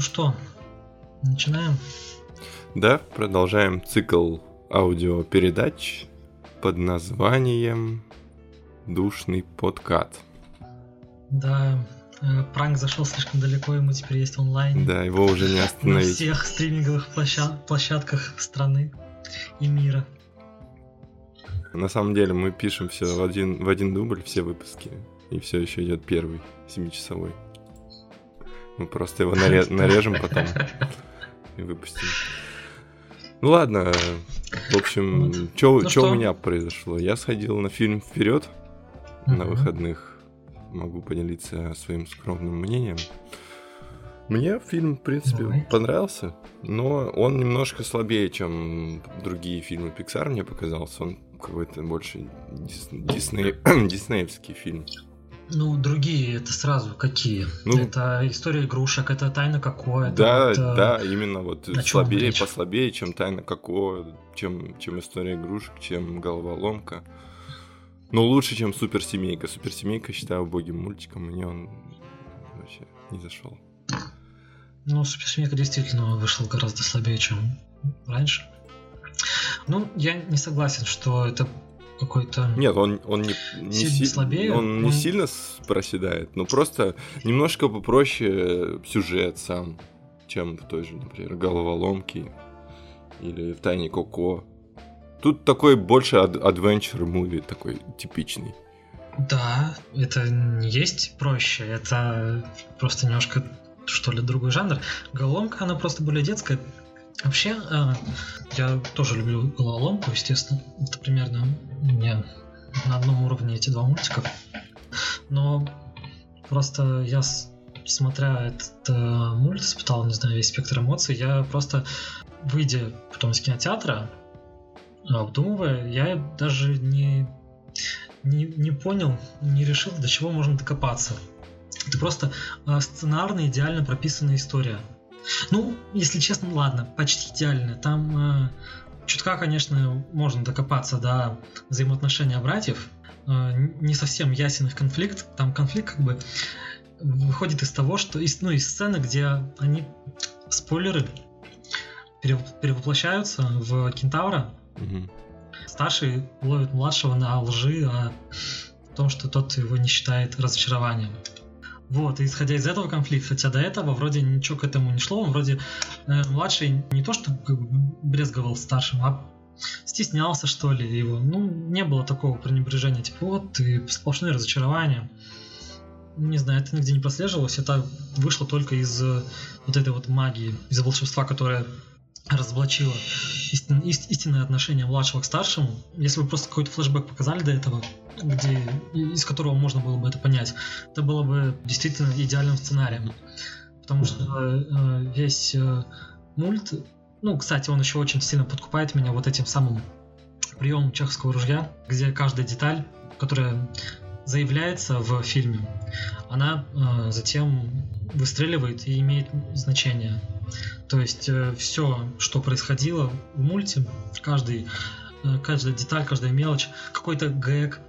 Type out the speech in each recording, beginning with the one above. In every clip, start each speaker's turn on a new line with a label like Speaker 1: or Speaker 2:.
Speaker 1: Ну что, начинаем?
Speaker 2: Да, продолжаем цикл аудиопередач под названием «Душный подкат».
Speaker 1: Да, э, пранк зашел слишком далеко, ему теперь есть онлайн.
Speaker 2: Да, его уже не
Speaker 1: На
Speaker 2: остановить.
Speaker 1: всех стриминговых площа- площадках страны и мира.
Speaker 2: На самом деле мы пишем все в один, в один дубль, все выпуски. И все еще идет первый, семичасовой. Мы просто его наре- нарежем потом и выпустим. Ну ладно, в общем, что
Speaker 1: Ну что?
Speaker 2: у меня произошло? Я сходил на фильм вперед на выходных. Могу поделиться своим скромным мнением. Мне фильм, в принципе,
Speaker 1: Давай.
Speaker 2: понравился, но он немножко слабее, чем другие фильмы Pixar, мне показался. Он какой-то больше дис- дисней... диснеевский фильм.
Speaker 1: Ну, другие это сразу какие?
Speaker 2: Ну-
Speaker 1: это история игрушек, это тайна какое-то.
Speaker 2: Да,
Speaker 1: вот,
Speaker 2: да, именно вот слабее,
Speaker 1: речь?
Speaker 2: послабее, чем Тайна Коко, чем, чем История игрушек, чем Головоломка. Но лучше, чем Суперсемейка. Суперсемейка считаю убогим мультиком, мне он вообще не зашел.
Speaker 1: Ну, Суперсемейка действительно вышел гораздо слабее, чем раньше. Ну, я не согласен, что это какой-то...
Speaker 2: Нет, он, он не, не,
Speaker 1: Сильно
Speaker 2: си-
Speaker 1: слабее?
Speaker 2: он не
Speaker 1: Он-
Speaker 2: сильно проседает, но просто немножко попроще сюжет сам, чем в той же, например, Головоломке или в Тайне Коко. Тут такой больше адвенчер муви, такой типичный.
Speaker 1: Да, это не есть проще, это просто немножко, что ли, другой жанр. Головоломка, она просто более детская. Вообще, э, я тоже люблю головоломку, естественно. Это примерно у меня на одном уровне эти два мультика. Но просто я, смотря этот э, мульт, испытал, не знаю, весь спектр эмоций. Я просто, выйдя потом из кинотеатра, обдумывая, я даже не не, не понял, не решил, до чего можно докопаться. Это просто э, сценарно идеально прописанная история. Ну, если честно, ладно, почти идеально. Там э, чутка, конечно, можно докопаться до взаимоотношения братьев. Э, не совсем ясен их конфликт. Там конфликт как бы выходит из того, что из, ну, из сцены, где они, спойлеры, пере- перевоплощаются в кентавра,
Speaker 2: Мгм.
Speaker 1: Старший ловит младшего на лжи о том, что тот его не считает разочарованием. Вот, и исходя из этого конфликта, хотя до этого вроде ничего к этому не шло, он вроде э, младший не то что брезговал старшим, а стеснялся, что ли, его. Ну, не было такого пренебрежения, типа, вот, ты сплошные разочарования. Не знаю, это нигде не прослеживалось, это вышло только из э, вот этой вот магии, из волшебства, которое разоблачило истин- ис- истинное отношение младшего к старшему. Если бы просто какой-то флешбэк показали до этого, где, из которого можно было бы это понять, это было бы действительно идеальным сценарием. Потому что э, весь э, мульт, ну, кстати, он еще очень сильно подкупает меня вот этим самым приемом чеховского ружья, где каждая деталь, которая заявляется в фильме, она э, затем выстреливает и имеет значение. То есть все, что происходило в мульте, каждый, э, каждая деталь, каждая мелочь, какой-то гэг,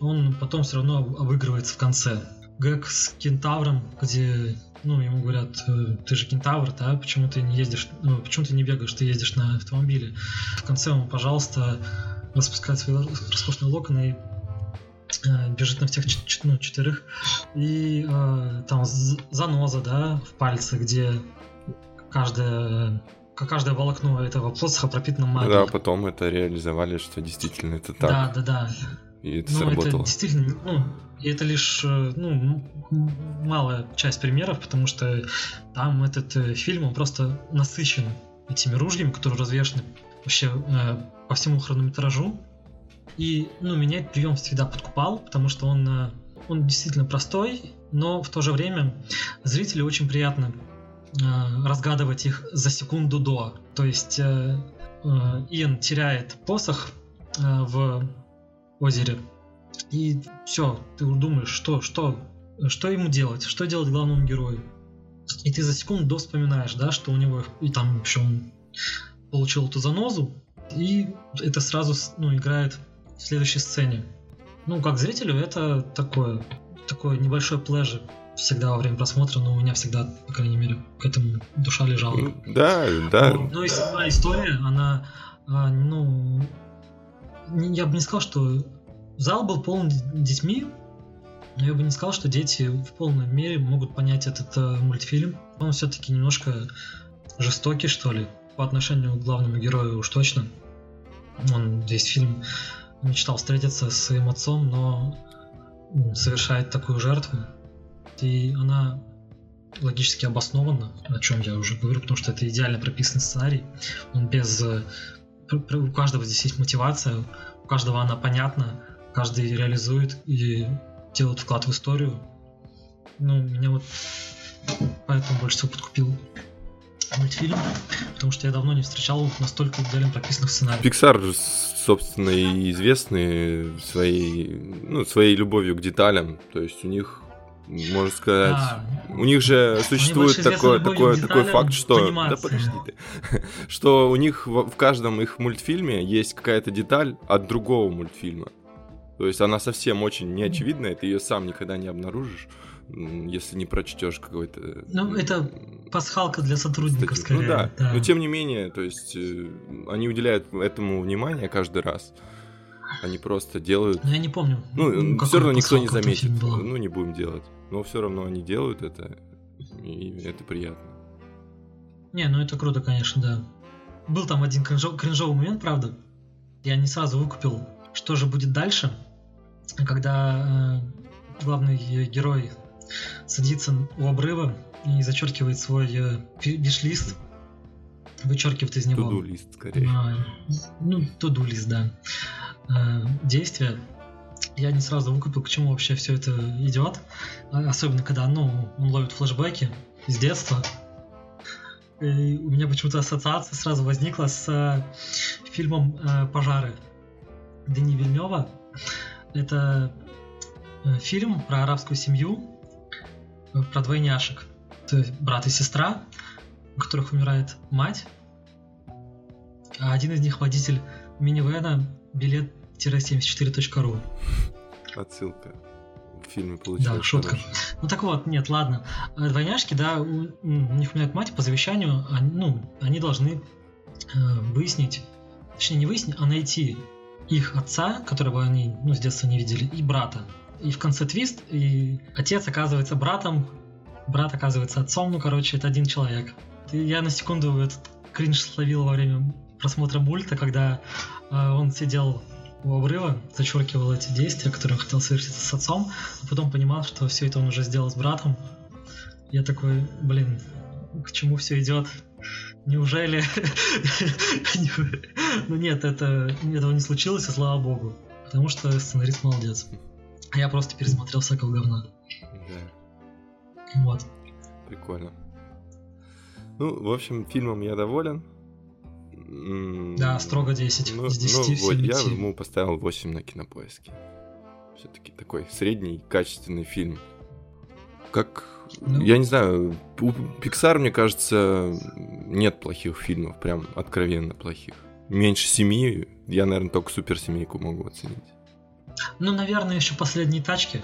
Speaker 1: он потом все равно об- обыгрывается в конце. Гэг с кентавром, где, ну, ему говорят, э, ты же кентавр, да, почему ты не ездишь, ну, почему ты не бегаешь, ты ездишь на автомобиле. В конце он, пожалуйста, распускает свои роскошные локоны и э, бежит на всех ну, четырех. И э, там заноза, да, в пальце, где каждое, каждое волокно этого посоха пропитано магией.
Speaker 2: Да, потом это реализовали, что действительно это так.
Speaker 1: да, да, да.
Speaker 2: И это
Speaker 1: Ну, это
Speaker 2: сработало.
Speaker 1: действительно, ну, и это лишь, э, ну, малая часть примеров, потому что там этот э, фильм, он просто насыщен этими ружьями, которые развешаны вообще э, по всему хронометражу. И, ну, меня этот прием всегда подкупал, потому что он, э, он действительно простой, но в то же время зрителю очень приятно разгадывать их за секунду до. То есть э, э, Иэн теряет посох э, в озере. И все, ты думаешь, что, что, что ему делать, что делать главному герою. И ты за секунду до вспоминаешь, да, что у него и там еще он получил эту занозу, и это сразу ну, играет в следующей сцене. Ну, как зрителю, это такое, такое небольшой плежи всегда во время просмотра, но у меня всегда, по крайней мере, к этому душа лежала.
Speaker 2: Ну, да, да.
Speaker 1: Но и сама история, она, а, ну, я бы не сказал, что зал был полон детьми, но я бы не сказал, что дети в полной мере могут понять этот э, мультфильм. Он все-таки немножко жестокий, что ли, по отношению к главному герою уж точно. Он весь фильм мечтал встретиться с своим отцом, но совершает такую жертву. И она логически обоснована, о чем я уже говорю, потому что это идеально прописанный сценарий. Он без... э, У каждого здесь есть мотивация, у каждого она понятна, каждый реализует и делает вклад в историю. Ну, меня вот поэтому больше всего подкупил мультфильм, потому что я давно не встречал настолько идеально прописанных сценариев.
Speaker 2: Pixar, же, собственно, и известны своей, ну, своей любовью к деталям. То есть у них, можно сказать,
Speaker 1: А,
Speaker 2: у них же существует такой, такой, такой факт, что... Да подожди ты. Что у них в, в каждом их мультфильме есть какая-то деталь от другого мультфильма. То есть она совсем очень неочевидная, ты ее сам никогда не обнаружишь, если не прочтешь какой-то...
Speaker 1: Ну, это Пасхалка для сотрудников,
Speaker 2: статью.
Speaker 1: скорее.
Speaker 2: Ну да. но тем не менее, то есть э, они уделяют этому внимание каждый раз. Они просто делают...
Speaker 1: Но я не помню.
Speaker 2: Ну,
Speaker 1: какая
Speaker 2: все равно никто не заметит. Ну, не будем делать. Но все равно они делают это, и это приятно.
Speaker 1: Не, ну это круто, конечно, да. Был там один кринжо- кринжовый момент, правда. Я не сразу выкупил, что же будет дальше, когда э, главный э, герой садится у обрыва и зачеркивает свой э, ви- виш-лист, вычеркивает из него
Speaker 2: Туду лист скорее.
Speaker 1: а, ну, туду лист, да, э, действия. Я не сразу выкупил, к чему вообще все это идет. А, Особенно, когда ну, он ловит флешбеки из детства. И у меня почему-то ассоциация сразу возникла с э, фильмом э, «Пожары» Дени Вильнева. Это э, фильм про арабскую семью, про двойняшек. Это брат и сестра, у которых умирает мать, а один из них водитель минивэна билет-74.ру.
Speaker 2: Отсылка. В фильме получилось.
Speaker 1: Да, шутка.
Speaker 2: хорошо.
Speaker 1: Ну так вот, нет, ладно. Э, Двойняшки, да, у, у них умирает мать по завещанию, они, ну, они должны э, выяснить, точнее не выяснить, а найти их отца, которого они ну, с детства не видели, и брата. И в конце твист, и отец оказывается братом, брат оказывается отцом, ну, короче, это один человек. Я на секунду этот кринж словил во время просмотра мульта, когда э, он сидел у обрыва, зачеркивал эти действия, которые он хотел совершить с отцом, а потом понимал, что все это он уже сделал с братом. Я такой, блин, к чему все идет? Неужели? Ну нет, это этого не случилось, и слава богу. Потому что сценарист молодец. А я просто пересмотрел всякого говна.
Speaker 2: Да,
Speaker 1: Вот.
Speaker 2: прикольно. Ну, в общем, фильмом я доволен.
Speaker 1: Да, строго 10
Speaker 2: Ну,
Speaker 1: из 10
Speaker 2: ну, вот я ему поставил 8 на кинопоиске. Все-таки такой средний, качественный фильм. Как.
Speaker 1: Ну.
Speaker 2: Я не знаю, у Pixar, мне кажется, нет плохих фильмов, прям откровенно плохих. Меньше семи, я, наверное, только суперсемейку могу оценить.
Speaker 1: Ну, наверное, еще последние тачки.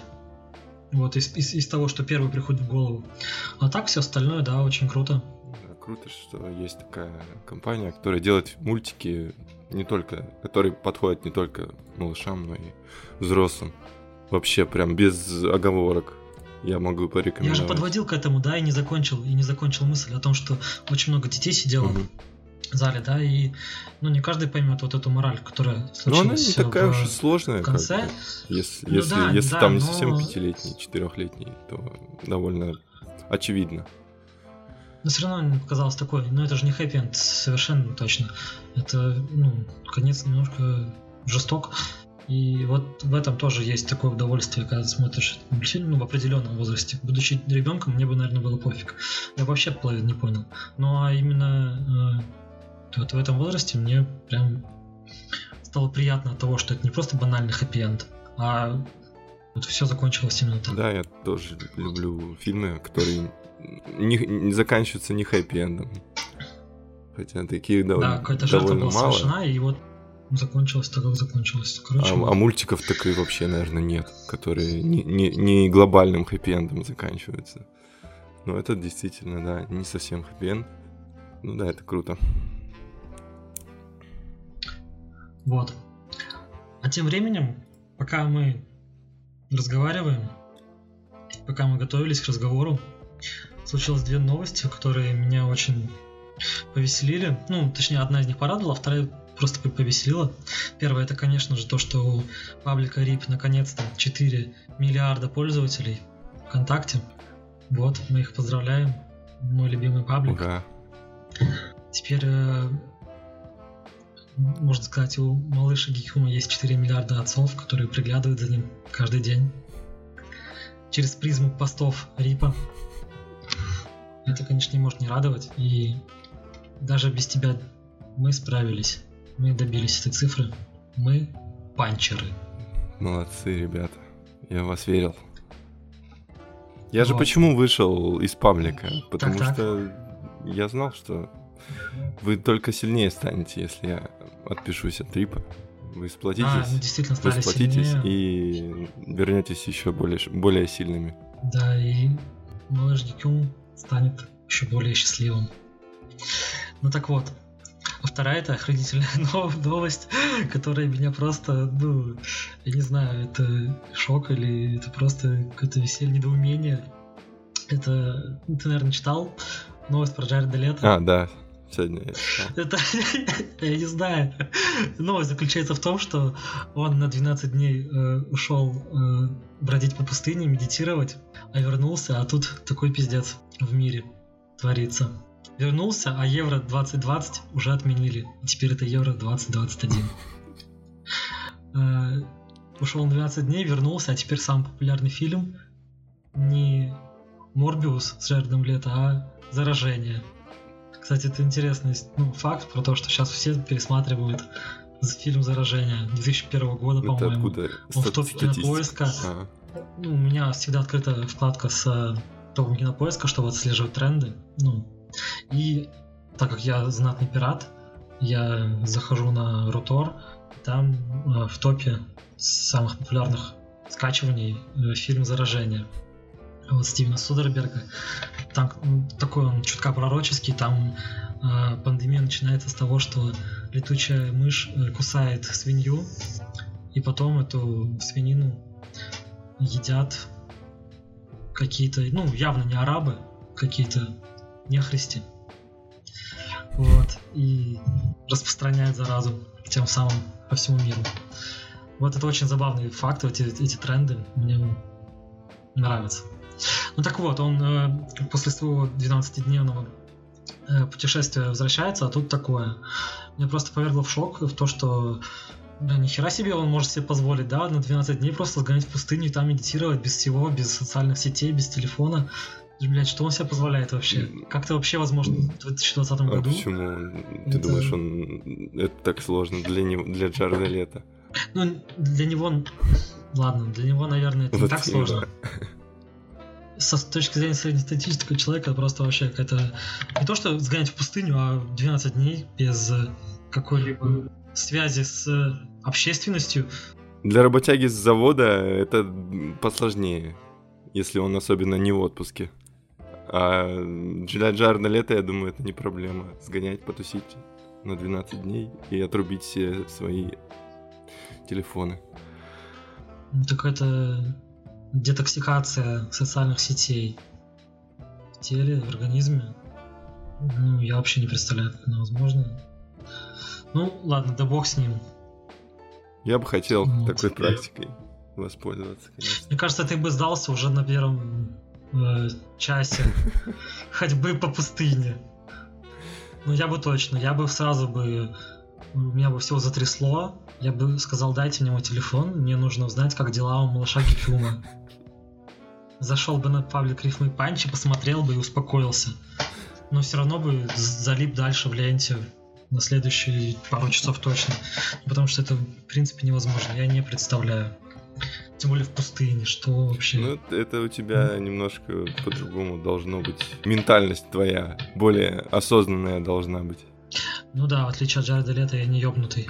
Speaker 1: Вот, из, из, из того, что первый приходит в голову. А так все остальное, да, очень круто.
Speaker 2: Круто, что есть такая компания, которая делает мультики не только, которые подходят не только малышам, но и взрослым. Вообще прям без оговорок. Я могу
Speaker 1: Я
Speaker 2: порекомендовать.
Speaker 1: же подводил к этому, да, и не закончил, и не закончил мысль о том, что очень много детей сидело
Speaker 2: Мгм.
Speaker 1: в зале, да, и ну не каждый поймет вот эту мораль, которая
Speaker 2: Но
Speaker 1: случилась.
Speaker 2: она не такая
Speaker 1: в-
Speaker 2: уж и сложная.
Speaker 1: в конце.
Speaker 2: Если,
Speaker 1: Ну
Speaker 2: если,
Speaker 1: да,
Speaker 2: если
Speaker 1: да,
Speaker 2: там не
Speaker 1: но-
Speaker 2: совсем пятилетний, четырехлетний, то довольно очевидно.
Speaker 1: Но все равно мне показалось такой, ну это же не хэппи совершенно точно. Это, ну, конец немножко жесток. И вот в этом тоже есть такое удовольствие, когда смотришь этот мультфильм, ну, в определенном возрасте. Будучи ребенком, мне бы, наверное, было пофиг. Я вообще половину не понял. Ну, а именно э, вот в этом возрасте мне прям стало приятно от того, что это не просто банальный хэппи-энд, а вот все закончилось именно так.
Speaker 2: Да, я тоже люблю фильмы, которые не, не заканчиваются не хэппи-эндом. Хотя таких
Speaker 1: Да,
Speaker 2: довольно,
Speaker 1: какая-то жертва была
Speaker 2: мало.
Speaker 1: совершена, и вот закончилось так, как закончилось. Короче,
Speaker 2: А,
Speaker 1: вот.
Speaker 2: а мультиков так и вообще, наверное, нет, которые не, не, не глобальным хэппи-эндом заканчиваются. Но это действительно, да, не совсем хэппи-энд. Ну да, это круто.
Speaker 1: Вот. А тем временем, пока мы разговариваем, пока мы готовились к разговору, случилось две новости, которые меня очень повеселили. Ну, точнее, одна из них порадовала, а вторая просто по- повеселила. Первое, это, конечно же, то, что у паблика RIP наконец-то 4 миллиарда пользователей ВКонтакте. Вот, мы их поздравляем. Мой любимый паблик.
Speaker 2: Ура.
Speaker 1: Теперь, э, можно сказать, у малыша Гикюма есть 4 миллиарда отцов, которые приглядывают за ним каждый день. Через призму постов Рипа. Это, конечно, не может не радовать. И даже без тебя мы справились. Мы добились этой цифры. Мы панчеры.
Speaker 2: Молодцы, ребята. Я в вас верил. Я же
Speaker 1: Вот.
Speaker 2: почему вышел из паблика? Потому
Speaker 1: так.
Speaker 2: что я знал, что вы только сильнее станете, если я отпишусь от трипа. Вы сплотитесь,
Speaker 1: А, мы действительно
Speaker 2: вы сплотитесь
Speaker 1: сильнее.
Speaker 2: и вернетесь еще более, более сильными.
Speaker 1: Да, и малыш Гикюм станет еще более счастливым. Ну так вот. А вторая это охранительная нов- новость, которая меня просто, ну, я не знаю, это шок или это просто какое-то веселье, недоумение. Это, ты, наверное, читал новость про Джареда Лето?
Speaker 2: А, да, сегодня.
Speaker 1: Это, я не знаю. Новость заключается в том, что он на 12 дней э, ушел э, бродить по пустыне, медитировать, а вернулся, а тут такой пиздец в мире творится. Вернулся, а Евро 2020 уже отменили. Теперь это Евро 2021. Э, ушел на 12 дней, вернулся, а теперь самый популярный фильм не Морбиус с Джаредом Лето, а Заражение. Кстати, это интересный ну, факт про то, что сейчас все пересматривают фильм «Заражение» 2001 года,
Speaker 2: Это
Speaker 1: по-моему.
Speaker 2: откуда
Speaker 1: Он в топе кинопоиска.
Speaker 2: А,
Speaker 1: Ну, у меня всегда открыта вкладка с э, топом кинопоиска, чтобы отслеживать тренды. Ну, и так как я знатный пират, я захожу на Рутор, там э, в топе самых популярных скачиваний э, фильм «Заражение» вот Стивена Судерберга. Там такой он чутка пророческий, там э, пандемия начинается с того, что летучая мышь э, кусает свинью, и потом эту свинину едят какие-то, ну, явно не арабы, какие-то нехристи. Вот, и распространяет заразу тем самым по всему миру. Вот это очень забавные факты, эти, эти тренды мне нравятся. Ну так вот, он э, после своего 12-дневного э, путешествия возвращается, а тут такое. Меня просто повергло в шок в то, что да, нихера себе он может себе позволить, да, на 12 дней просто сгонять в пустыню и там медитировать без всего, без социальных сетей, без телефона. Блять, что он себе позволяет вообще? Как это вообще возможно в 2020
Speaker 2: а
Speaker 1: году?
Speaker 2: почему? Ты
Speaker 1: Это-
Speaker 2: думаешь, он это так сложно для него, для Джареда Лето?
Speaker 1: Ну, для него... Ладно, для него, наверное, это не
Speaker 2: Вот
Speaker 1: так
Speaker 2: именно.
Speaker 1: сложно. Со с точки зрения среднестатистического человека, это просто вообще какая-то... Не то, что сгонять в пустыню, а 12 дней без какой-либо связи с общественностью.
Speaker 2: Для работяги с завода это посложнее, если он особенно не в отпуске. А для Джарда лето, я думаю, это не проблема. Сгонять, потусить на 12 дней и отрубить все свои телефоны.
Speaker 1: Это какая-то детоксикация социальных сетей в теле, в организме. Ну, я вообще не представляю, как это возможно. Ну, ладно, да бог с ним.
Speaker 2: Я бы хотел
Speaker 1: Вот.
Speaker 2: такой практикой воспользоваться, конечно.
Speaker 1: Мне кажется, ты бы сдался уже на первом э, часе ходьбы по пустыне. Ну, я бы точно, я бы сразу бы... Меня бы всего затрясло. Я бы сказал, дайте мне мой телефон, мне нужно узнать, как дела у малыша Гикюма. Зашел бы на паблик Рифмы Панчи, посмотрел бы и успокоился. Но все равно бы залип дальше в ленте на следующие пару часов точно. Потому что это, в принципе, невозможно. Я не представляю. Тем более в пустыне, что вообще...
Speaker 2: Ну, это у тебя немножко по-другому должно быть. Ментальность твоя более осознанная должна быть.
Speaker 1: Ну да, в отличие от Джареда Лето, я не ёбнутый.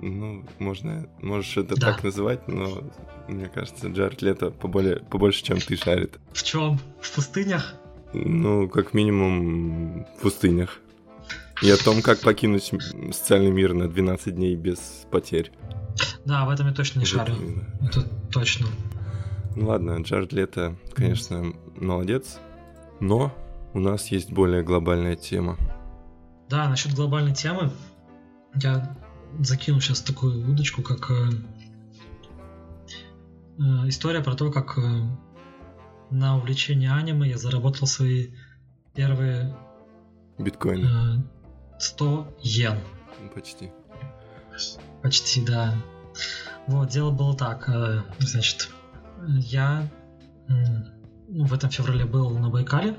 Speaker 2: Ну, можно, можешь это
Speaker 1: Да.
Speaker 2: так называть, но мне кажется, Джаред Лето поболее, побольше, чем ты шарит.
Speaker 1: В чем? В пустынях?
Speaker 2: Ну, как минимум в пустынях. И о том, как покинуть социальный мир на 12 дней без потерь.
Speaker 1: Да, в этом я точно не
Speaker 2: Вот
Speaker 1: шарю.
Speaker 2: именно.
Speaker 1: Это точно.
Speaker 2: Ну ладно, Джаред Лето, конечно, молодец, но у нас есть более глобальная тема.
Speaker 1: Да, насчет глобальной темы, я закину сейчас такую удочку, как э, э, история про то, как э, на увлечении аниме я заработал свои первые
Speaker 2: Биткоины.
Speaker 1: э, 100 йен.
Speaker 2: Ну, Почти.
Speaker 1: Почти, да. Вот, дело было так. э, Значит, я ну, в этом феврале был на Байкале.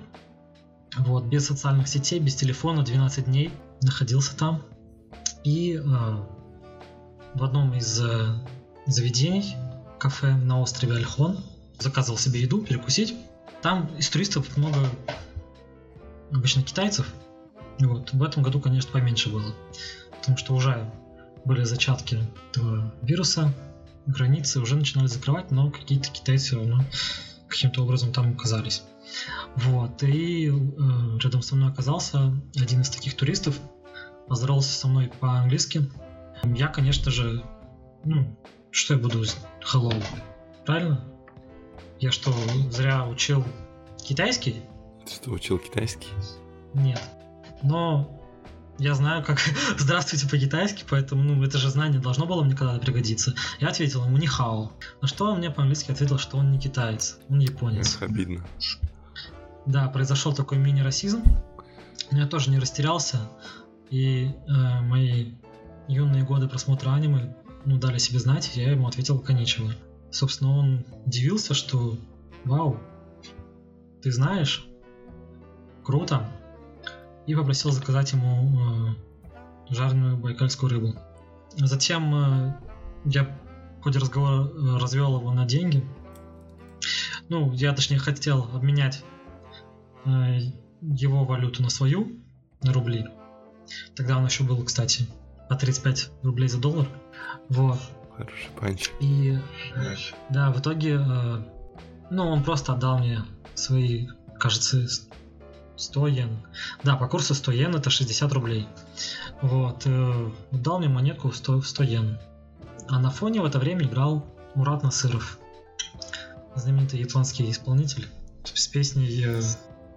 Speaker 1: Вот, без социальных сетей, без телефона, 12 дней находился там. И э, в одном из э, заведений, кафе на острове Альхон, заказывал себе еду, перекусить. Там из туристов много обычно китайцев. Вот. В этом году, конечно, поменьше было. Потому что уже были зачатки этого вируса, границы уже начинали закрывать, но какие-то китайцы все равно каким-то образом там оказались. Вот, и э, рядом со мной оказался один из таких туристов, поздоровался со мной по-английски. Я, конечно же, ну, что я буду hello, правильно? Я что, зря учил китайский?
Speaker 2: Ты что, учил китайский?
Speaker 1: Нет. Но я знаю, как здравствуйте по-китайски, поэтому, ну, это же знание должно было мне когда-то пригодиться. Я ответил ему нихао. На что он мне по-английски ответил, что он не китаец, он японец.
Speaker 2: Эх, обидно.
Speaker 1: Да, произошел такой мини-расизм, но я тоже не растерялся, и э, мои юные годы просмотра аниме, ну, дали себе знать, я ему ответил коничево. Собственно, он удивился, что вау, ты знаешь, круто, и попросил заказать ему э, жареную байкальскую рыбу. Затем э, я в ходе разговора э, развел его на деньги. Ну, я точнее хотел обменять его валюту на свою, на рубли. Тогда он еще был, кстати, по 35 рублей за доллар. Вот.
Speaker 2: Хороший панч.
Speaker 1: И да, в итоге, э, ну, он просто отдал мне свои, кажется, с- 100 йен. Да, по курсу 100 йен это 60 рублей. Вот. э, Дал мне монетку в 100, в 100 йен. А на фоне в это время играл Мурат Насыров. Знаменитый японский исполнитель. С песней э,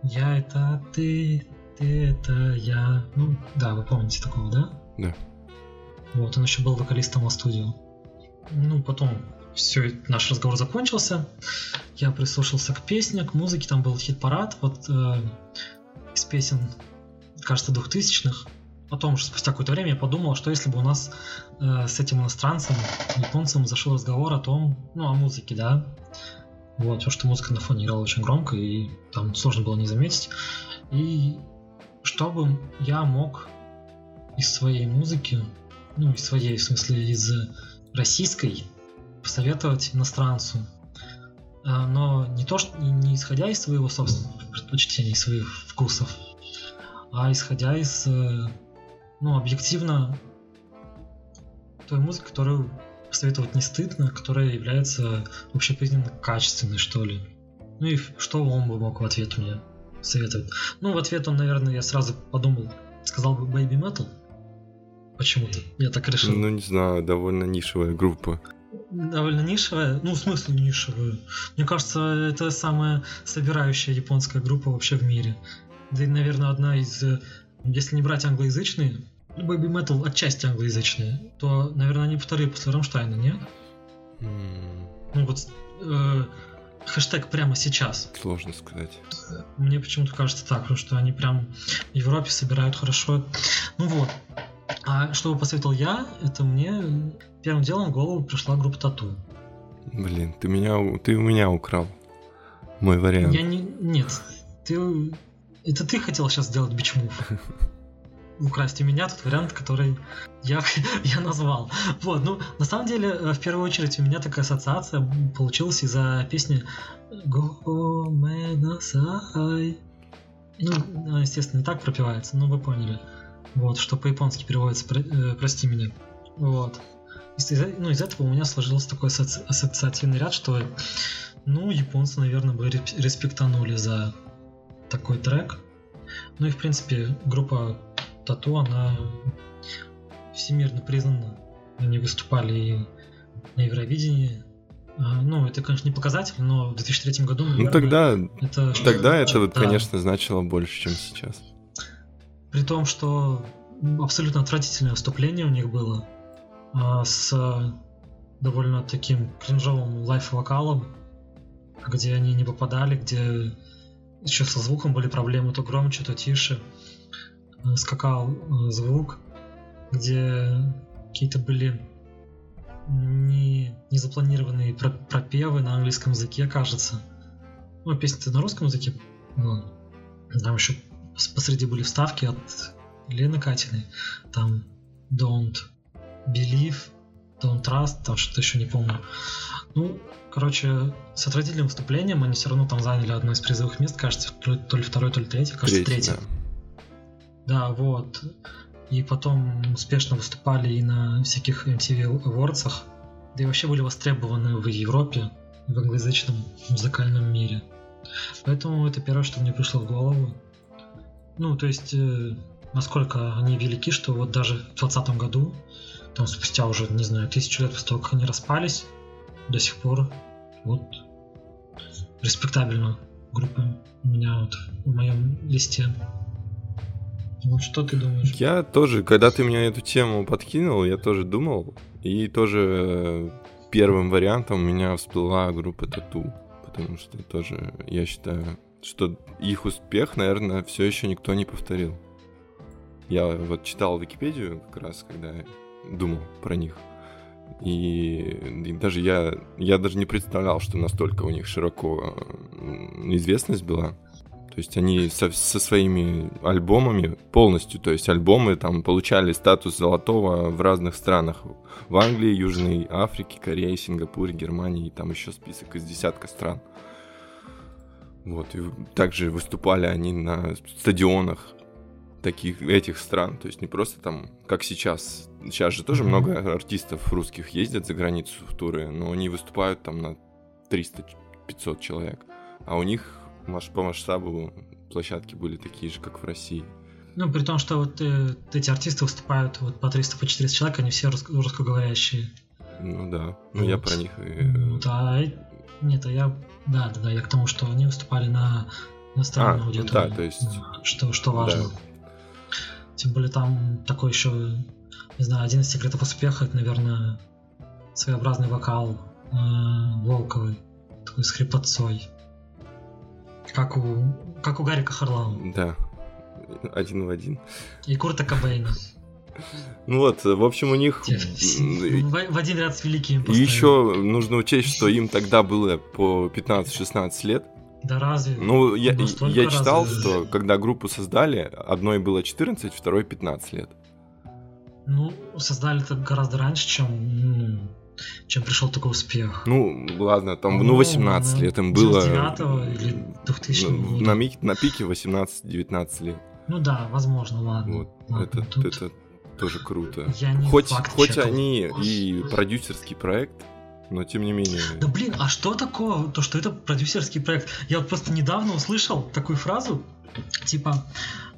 Speaker 1: «Я это ты, ты это я». Ну, да, вы помните такого, да?
Speaker 2: Да.
Speaker 1: Вот, он еще был вокалистом во студию. Ну, потом все, наш разговор закончился. Я прислушался к песне, к музыке, там был хит-парад. Вот э, из песен, кажется, двухтысячных. Потом уже спустя какое-то время я подумал, что если бы у нас э, с этим иностранцем, японцем, зашел разговор о том, ну, о музыке, да. Вот, потому что музыка на фоне играла очень громко, и там сложно было не заметить. И чтобы я мог из своей музыки, ну, из своей, в смысле, из российской, посоветовать иностранцу. А, Но не то, что не- исходя из своего собственных предпочтений, своих вкусов, а исходя из, э, ну, объективно той музыки, которую посоветовать не стыдно, которая является общепризнанно качественной, что ли. Ну и что он бы мог в ответ мне советовать? Ну, в ответ он, наверное, я сразу подумал, сказал бы Baby Metal. Почему-то. Я так решил.
Speaker 2: Ну, не знаю, довольно нишевая группа.
Speaker 1: довольно нишевая. Ну, в смысле нишевая. Мне кажется, это самая собирающая японская группа вообще в мире. Да и, наверное, одна из... э, Если не брать англоязычные, Baby Metal отчасти англоязычные, то, наверное, они вторые после Рамштайна, нет?
Speaker 2: М,
Speaker 1: Ну вот э, хэштег прямо сейчас.
Speaker 2: Сложно сказать.
Speaker 1: Мне почему-то кажется так, потому что они прям в Европе собирают хорошо. Ну вот. А что бы посоветовал я, это мне первым делом в голову пришла группа Тату.
Speaker 2: Блин, ты меня, ты у меня украл. Мой вариант.
Speaker 1: Я не... Нет. Ты... Это ты хотел сейчас сделать бичмув. Украсть у меня тот вариант, который я, я назвал. Вот, ну, на самом деле, э, в первую очередь, у меня такая ассоциация получилась из-за песни Go Menasai. Ну, естественно, не так пропивается, но вы поняли. Вот, что по-японски переводится, э, прости меня. Вот. Из, из- ну, из этого у меня сложился такой асоци- ассоциативный ряд, что, ну, японцы, наверное, бы респектанули за такой трек. Ну и, в принципе, группа Тату, она всемирно признана. Они выступали и на Евровидении. А, Ну, это, конечно, не показатель, но в 2003 году,
Speaker 2: Ну
Speaker 1: наверное,
Speaker 2: тогда,
Speaker 1: это...
Speaker 2: тогда это вот,
Speaker 1: Да.
Speaker 2: конечно, значило больше, чем сейчас.
Speaker 1: При том, что абсолютно отвратительное выступление у них было а, с довольно таким кринжовым лайф-вокалом, где они не попадали, где еще со звуком были проблемы, то громче, то тише скакал э, звук, где какие-то были не, не запланированные про- пропевы на английском языке, кажется. Ну, песня-то на русском языке. Ну, там еще пос- посреди были вставки от Лены Катиной. Там Don't Believe, Don't Trust, там что-то еще не помню. Ну, короче, с отвратительным выступлением они все равно там заняли одно из призовых мест, кажется, то ли, то ли второе, то ли третье, кажется,
Speaker 2: Третий,
Speaker 1: третье. Да, вот. И потом успешно выступали и на всяких MTV Awards, да и вообще были востребованы в Европе, в англоязычном музыкальном мире. Поэтому это первое, что мне пришло в голову. Ну, то есть, э, насколько они велики, что вот даже в 2020 году, там спустя уже, не знаю, тысячу лет после того, как они распались, до сих пор вот респектабельно группа у меня вот в моем листе. Вот что ты думаешь?
Speaker 2: Я тоже, когда ты мне эту тему подкинул, я тоже думал. И тоже э, первым вариантом у меня всплыла группа Тату. Потому что тоже, я считаю, что их успех, наверное, все еще никто не повторил. Я вот читал Википедию как раз, когда думал про них. И, и даже я, я даже не представлял, что настолько у них широко известность была. То есть они со, со своими альбомами полностью, то есть альбомы там получали статус золотого в разных странах. В Англии, Южной Африке, Корее, Сингапуре, Германии, и там еще список из десятка стран. Вот, и также выступали они на стадионах таких этих стран, то есть не просто там, как сейчас. Сейчас же тоже
Speaker 1: Мгм.
Speaker 2: много артистов русских ездят за границу в туры, но они выступают там на 300-500 человек. А у них по масштабу площадки были такие же, как в России.
Speaker 1: Ну, при том, что вот э, эти артисты выступают вот по 300 по 400 человек, они все рус- русскоговорящие.
Speaker 2: Ну да, ну я
Speaker 1: Вот.
Speaker 2: про них
Speaker 1: э- нет, а я, да, да, да, я к тому, что они выступали на иностранную
Speaker 2: А, ну
Speaker 1: аудиторию.
Speaker 2: да, то есть-
Speaker 1: Да, Что, что важно.
Speaker 2: Да.
Speaker 1: Тем более там такой еще, не знаю, один из секретов успеха, это, наверное, своеобразный вокал э, Волковой, такой с хрипотцой. Как у, как у Гарика Харламова
Speaker 2: Да, один в один.
Speaker 1: и Курта Кобейна.
Speaker 2: Ну вот, в общем, у них...
Speaker 1: В, в один ряд с великими
Speaker 2: И еще нужно учесть, что им тогда было по 15-16 лет.
Speaker 1: Да разве?
Speaker 2: Ну, я, я читал,
Speaker 1: разве?
Speaker 2: что когда группу создали, одной было 14, второй 15 лет.
Speaker 1: Ну, создали это гораздо раньше, чем, ну, чем пришел такой успех.
Speaker 2: Ну, ладно, там, ну, 18
Speaker 1: ну,
Speaker 2: лет им было.
Speaker 1: 99-го или 2000
Speaker 2: ну,
Speaker 1: года.
Speaker 2: на, ми- на пике 18-19 лет.
Speaker 1: Ну да, возможно, ладно.
Speaker 2: Вот,
Speaker 1: Ладно,
Speaker 2: это,
Speaker 1: тут
Speaker 2: это тоже круто.
Speaker 1: я не
Speaker 2: Хоть,
Speaker 1: факт
Speaker 2: хоть они и продюсерский проект, но тем не менее...
Speaker 1: Да блин, а что такого, то что это продюсерский проект? Я вот просто недавно услышал такую фразу, типа,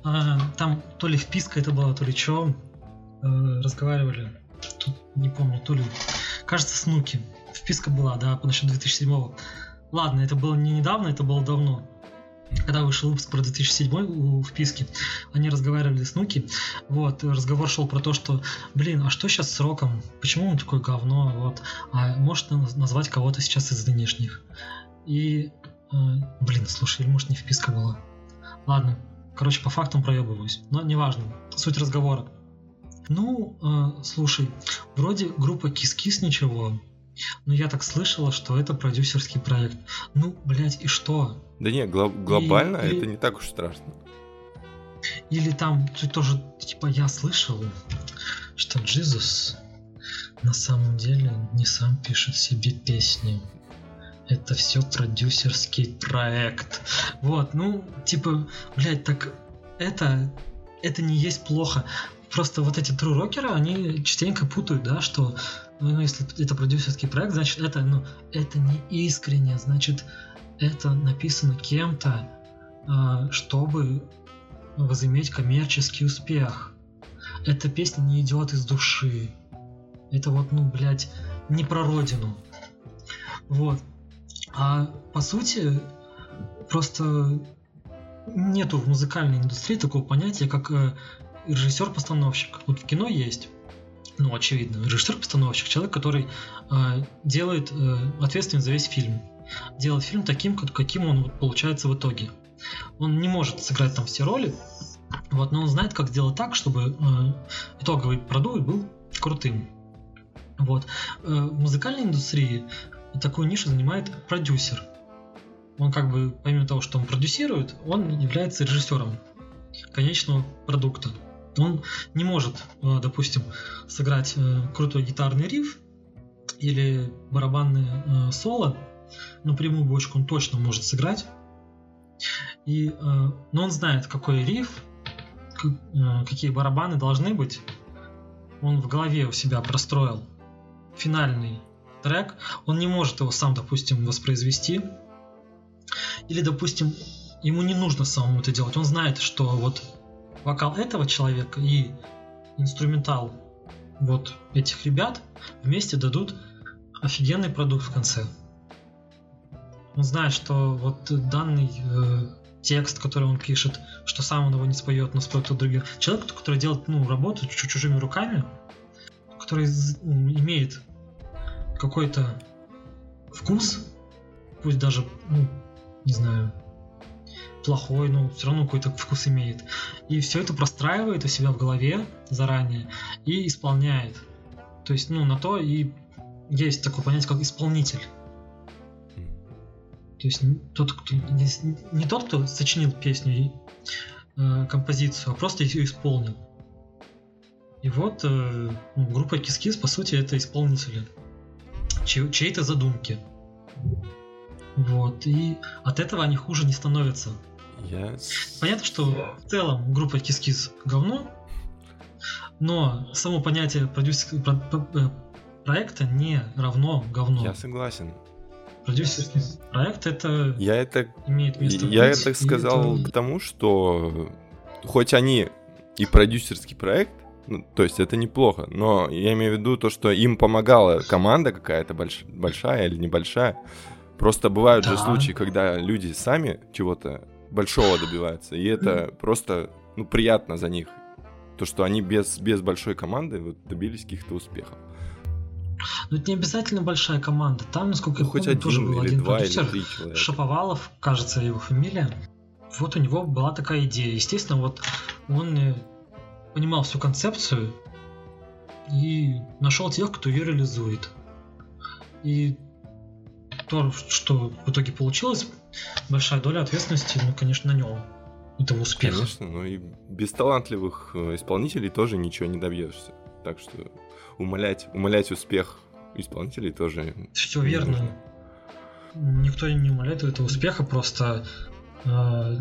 Speaker 1: э, там то ли вписка это была, то ли что, разговаривали, тут не помню, то ли, кажется, Снуки. Вписка была, да, насчет 2007 Ладно, это было не недавно, это было давно. Когда вышел выпуск про 2007 у вписке, они разговаривали с Нуки. Вот, разговор шел про то, что, блин, а что сейчас с роком? Почему он такое говно? Вот, а может наз- назвать кого-то сейчас из нынешних. И, э, блин, слушай, или может не вписка была. Ладно, короче, по фактам проебываюсь, но неважно, суть разговора. Ну, э, слушай, вроде группа Кис-Кис ничего, но я так слышала, что это продюсерский проект. Ну, блядь, и что?
Speaker 2: Да не, гло- глобально
Speaker 1: И-
Speaker 2: это не так уж страшно.
Speaker 1: Или там ты тоже, типа, я слышал, что Джизус на самом деле не сам пишет себе песни. Это все продюсерский проект. Вот, ну, типа, блядь, так это это не есть плохо. Просто вот эти true рокеры, они частенько путают, да, что ну, если это продюсерский проект, значит, это, ну, это не искренне, значит, это написано кем-то, э, чтобы возыметь коммерческий успех. Эта песня не идет из души. Это вот, ну, блядь, не про родину. Вот. А по сути, просто нету в музыкальной индустрии такого понятия, как э, режиссер-постановщик. Вот в кино есть, ну, очевидно, режиссер-постановщик, человек, который э, делает, э, ответственен за весь фильм. Делает фильм таким, каким он получается в итоге. Он не может сыграть там все роли, вот, но он знает, как сделать так, чтобы э, итоговый продукт был крутым. Вот. Э, в музыкальной индустрии такую нишу занимает продюсер. Он как бы, помимо того, что он продюсирует, он является режиссером конечного продукта. Он не может, э, допустим, сыграть э, крутой гитарный риф или барабанное соло, но прямую бочку он точно может сыграть. И, но он знает, какой риф, какие барабаны должны быть. Он в голове у себя простроил финальный трек, он не может его сам, допустим, воспроизвести. Или, допустим, ему не нужно самому это делать. Он знает, что вот вокал этого человека и инструментал вот этих ребят вместе дадут офигенный продукт в конце. Он знает, что вот данный э, текст, который он пишет, что сам он его не споет, но споет кто других. Человек, который делает ну, работу чужими руками, который имеет какой-то вкус, пусть даже, ну, не знаю, плохой, но все равно какой-то вкус имеет. И все это простраивает у себя в голове заранее и исполняет. То есть, ну, на то и есть такое понятие, как исполнитель. То есть тот, кто, не, не тот, кто сочинил песню и э, композицию, а просто ее исполнил. И вот э, ну, группа Kiss по сути, это исполнители чьей- чьей-то задумки. Вот, и от этого они хуже не становятся.
Speaker 2: Я...
Speaker 1: Понятно, что в целом группа Kiss говно, но само понятие продюсерского про- про- э, проекта не равно говно.
Speaker 2: Я согласен.
Speaker 1: Продюсерский проект это
Speaker 2: Я это,
Speaker 1: имеет место
Speaker 2: я
Speaker 1: быть,
Speaker 2: это сказал
Speaker 1: это-
Speaker 2: к тому, что хоть они и продюсерский проект, ну, то есть это неплохо, но я имею в виду то, что им помогала команда какая-то больш- большая или небольшая. Просто бывают же
Speaker 1: Да.
Speaker 2: случаи, когда люди сами чего-то большого добиваются, и это просто ну, приятно за них. То, что они без, без большой команды вот, добились каких-то успехов.
Speaker 1: Ну, это не обязательно большая команда. Там, насколько
Speaker 2: Ну,
Speaker 1: я
Speaker 2: хоть
Speaker 1: помню, тоже
Speaker 2: один
Speaker 1: был
Speaker 2: или
Speaker 1: один
Speaker 2: два или
Speaker 1: продюсер.
Speaker 2: три человека.
Speaker 1: Шаповалов, кажется, его фамилия. Вот у него была такая идея. Естественно, вот он э, понимал всю концепцию и нашел тех, кто ее реализует. И то, что в итоге получилось, большая доля ответственности, ну, конечно, на нем. Этого успеха.
Speaker 2: Конечно, но и без талантливых э, исполнителей тоже ничего не добьешься. Так что умолять, умолять успех исполнителей тоже
Speaker 1: Все верно.
Speaker 2: нужно.
Speaker 1: Никто не умаляет этого успеха, просто э,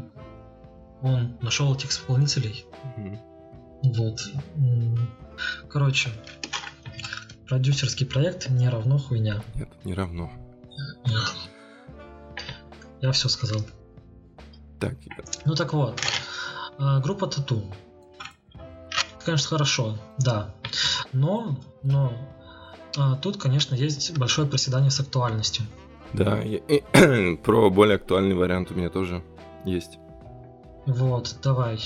Speaker 1: он нашел этих исполнителей.
Speaker 2: Мгм.
Speaker 1: Вот. Короче, продюсерский проект не равно хуйня.
Speaker 2: Нет, не равно.
Speaker 1: Я все сказал.
Speaker 2: Так,
Speaker 1: Ну так вот, э, группа Тату. Конечно, хорошо, да. Но, но э, тут, конечно, есть большое проседание с актуальностью.
Speaker 2: да, я- про более актуальный вариант у меня тоже есть.
Speaker 1: Вот, давай.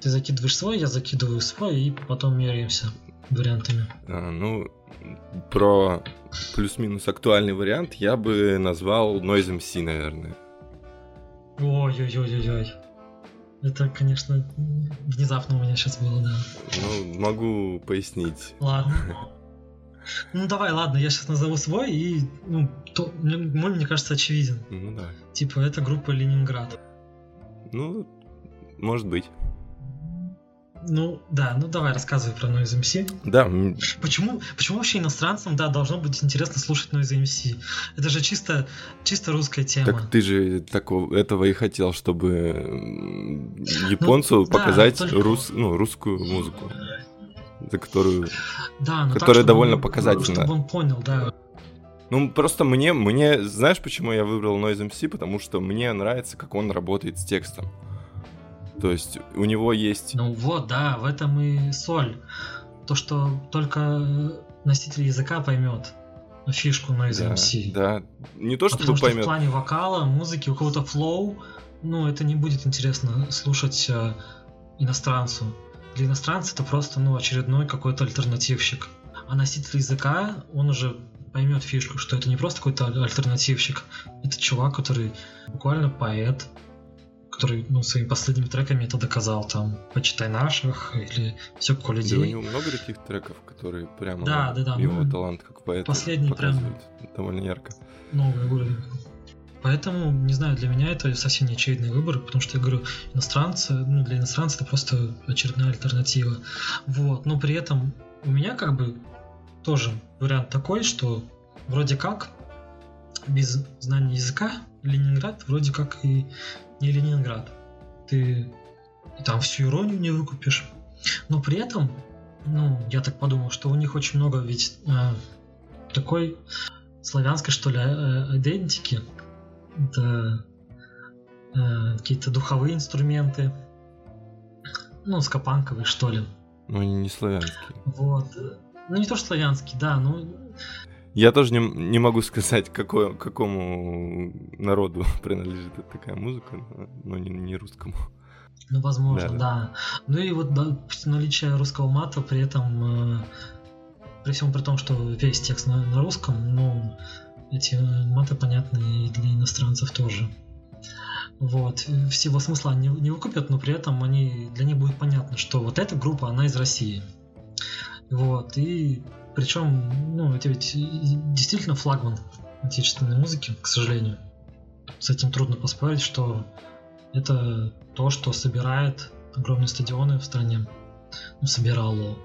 Speaker 1: Ты закидываешь свой, я закидываю свой, и потом меряемся вариантами.
Speaker 2: А, ну, про плюс-минус актуальный вариант я бы назвал Noise MC, наверное.
Speaker 1: Ой-ой-ой-ой-ой. Это, конечно, внезапно у меня сейчас было, да.
Speaker 2: Ну, могу пояснить.
Speaker 1: Ладно. Ну давай, ладно, я сейчас назову свой, и ну, то, мой, мне кажется, очевиден.
Speaker 2: Ну да.
Speaker 1: Типа, это группа Ленинград.
Speaker 2: Ну, может быть.
Speaker 1: Ну, да, ну давай рассказывай про Noise MC.
Speaker 2: Да.
Speaker 1: Почему, почему вообще иностанцам, да, должно быть интересно слушать Noise MC? Это же чисто, чисто русская тема.
Speaker 2: Так ты же такого, этого и хотел, чтобы японцу ну, показать да, только... рус, ну, русскую музыку, за которую,
Speaker 1: да,
Speaker 2: которая
Speaker 1: так,
Speaker 2: довольно
Speaker 1: он,
Speaker 2: показательна.
Speaker 1: Чтобы он понял, да.
Speaker 2: Ну, просто мне, мне, знаешь, почему я выбрал Noise MC? Потому что мне нравится, как он работает с текстом. То есть у него есть...
Speaker 1: Ну вот, да, в этом и соль. То, что только носитель языка поймет фишку Noise
Speaker 2: да,
Speaker 1: MC.
Speaker 2: Да, не то, чтобы
Speaker 1: Потому
Speaker 2: поймет.
Speaker 1: Что в плане вокала, музыки, у кого-то флоу, ну, это не будет интересно слушать э, иностранцу. Для иностранца это просто, ну, очередной какой-то альтернативщик. А носитель языка, он уже поймет фишку, что это не просто какой-то альтернативщик, это чувак, который буквально поэт, который ну, своими последними треками это доказал, там, «Почитай наших» или «Все как у людей».
Speaker 2: Да, у него много таких треков, которые прямо
Speaker 1: да, да, да,
Speaker 2: его
Speaker 1: ну,
Speaker 2: талант как поэта
Speaker 1: последний
Speaker 2: прям довольно ярко.
Speaker 1: Новый уровень. Поэтому, не знаю, для меня это совсем не очевидный выбор, потому что я говорю, иностранцы, ну, для иностранца это просто очередная альтернатива. Вот, но при этом у меня как бы тоже вариант такой, что вроде как без знания языка Ленинград вроде как и не Ленинград. Ты там всю иронию не выкупишь. Но при этом, ну, я так подумал, что у них очень много ведь э, такой славянской, что ли, э, идентики. Это э, какие-то духовые инструменты. Ну, скопанковые, что ли.
Speaker 2: Ну, они не славянские.
Speaker 1: Вот. Ну, не то, что славянский, да, ну...
Speaker 2: Я тоже не, не могу сказать, какой, какому народу принадлежит такая музыка, но не, не русскому.
Speaker 1: Ну, возможно, да, да. Ну и вот да, наличие русского мата, при этом, э, при всем при том, что весь текст на, на русском, ну, эти маты понятны и для иностранцев тоже. Вот. Всего смысла не, не выкупят, но при этом они, для них будет понятно, что вот эта группа, она из России. Вот, и причем, ну, это ведь действительно флагман отечественной музыки, к сожалению. С этим трудно поспорить, что это то, что собирает огромные стадионы в стране. Ну, собирало.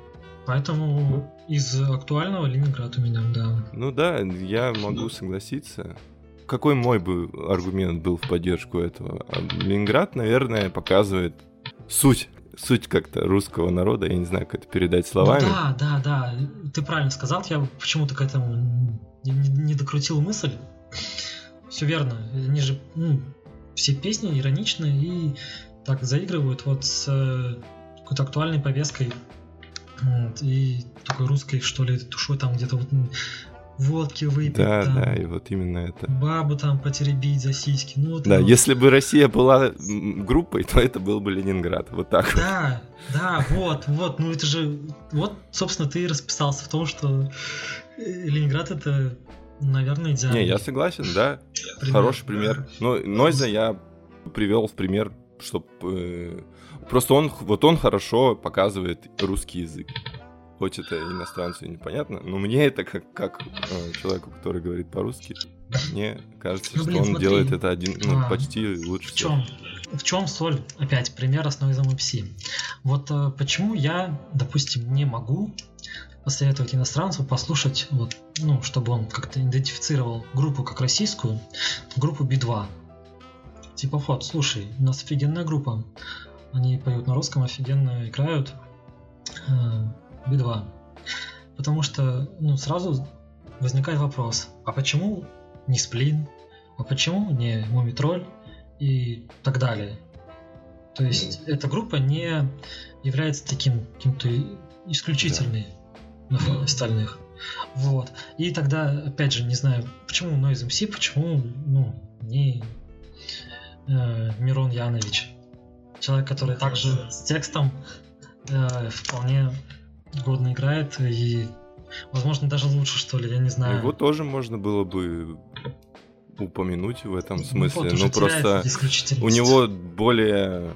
Speaker 1: Поэтому из актуального Ленинград у меня, да.
Speaker 2: Ну да, я могу согласиться. Какой мой бы аргумент был в поддержку этого? А Ленинград, наверное, показывает суть суть как-то русского народа, я не знаю, как это передать словами. Ну,
Speaker 1: да, да, да, ты правильно сказал, я почему-то к этому не, не, докрутил мысль. Все верно, они же ну, все песни ироничные и так заигрывают вот с э, какой-то актуальной повесткой вот, и такой русской, что ли, душой там где-то вот водки выпить.
Speaker 2: Да,
Speaker 1: там,
Speaker 2: да, и вот именно это.
Speaker 1: Бабу там потеребить за сиськи. Ну, вот
Speaker 2: да,
Speaker 1: вот.
Speaker 2: если бы Россия была группой, то это был бы Ленинград. Вот так
Speaker 1: Да, вот. да, вот, вот. Ну это же... Вот, собственно, ты и расписался в том, что э, Ленинград это, наверное, идеально.
Speaker 2: Не, я согласен, да. Пример. Хороший пример. Но Нойза я привел в пример, чтобы... Э, просто он, вот он хорошо показывает русский язык хоть это иностранцу непонятно, но мне это как, как э, человеку, который говорит по-русски, мне кажется, ну, блин, что он смотри. делает это один, ну, а, почти лучше
Speaker 1: в чем, В чем соль? Опять пример основы MPC. Вот э, почему я, допустим, не могу посоветовать иностранцу послушать, вот, ну, чтобы он как-то идентифицировал группу как российскую, группу B2. Типа, вот, слушай, у нас офигенная группа. Они поют на русском, офигенно играют. Э, B2. Потому что ну, сразу возникает вопрос, а почему не Сплин, а почему не Мумитроль и так далее. То есть mm. эта группа не является таким каким-то исключительной да. на фоне остальных. Вот. И тогда, опять же, не знаю, почему Noise MC, почему, ну, не э, Мирон Янович. Человек, который также с текстом э, вполне годно играет и, возможно, даже лучше, что ли, я не знаю.
Speaker 2: Его тоже можно было бы упомянуть в этом смысле. Ну, вот, просто у него более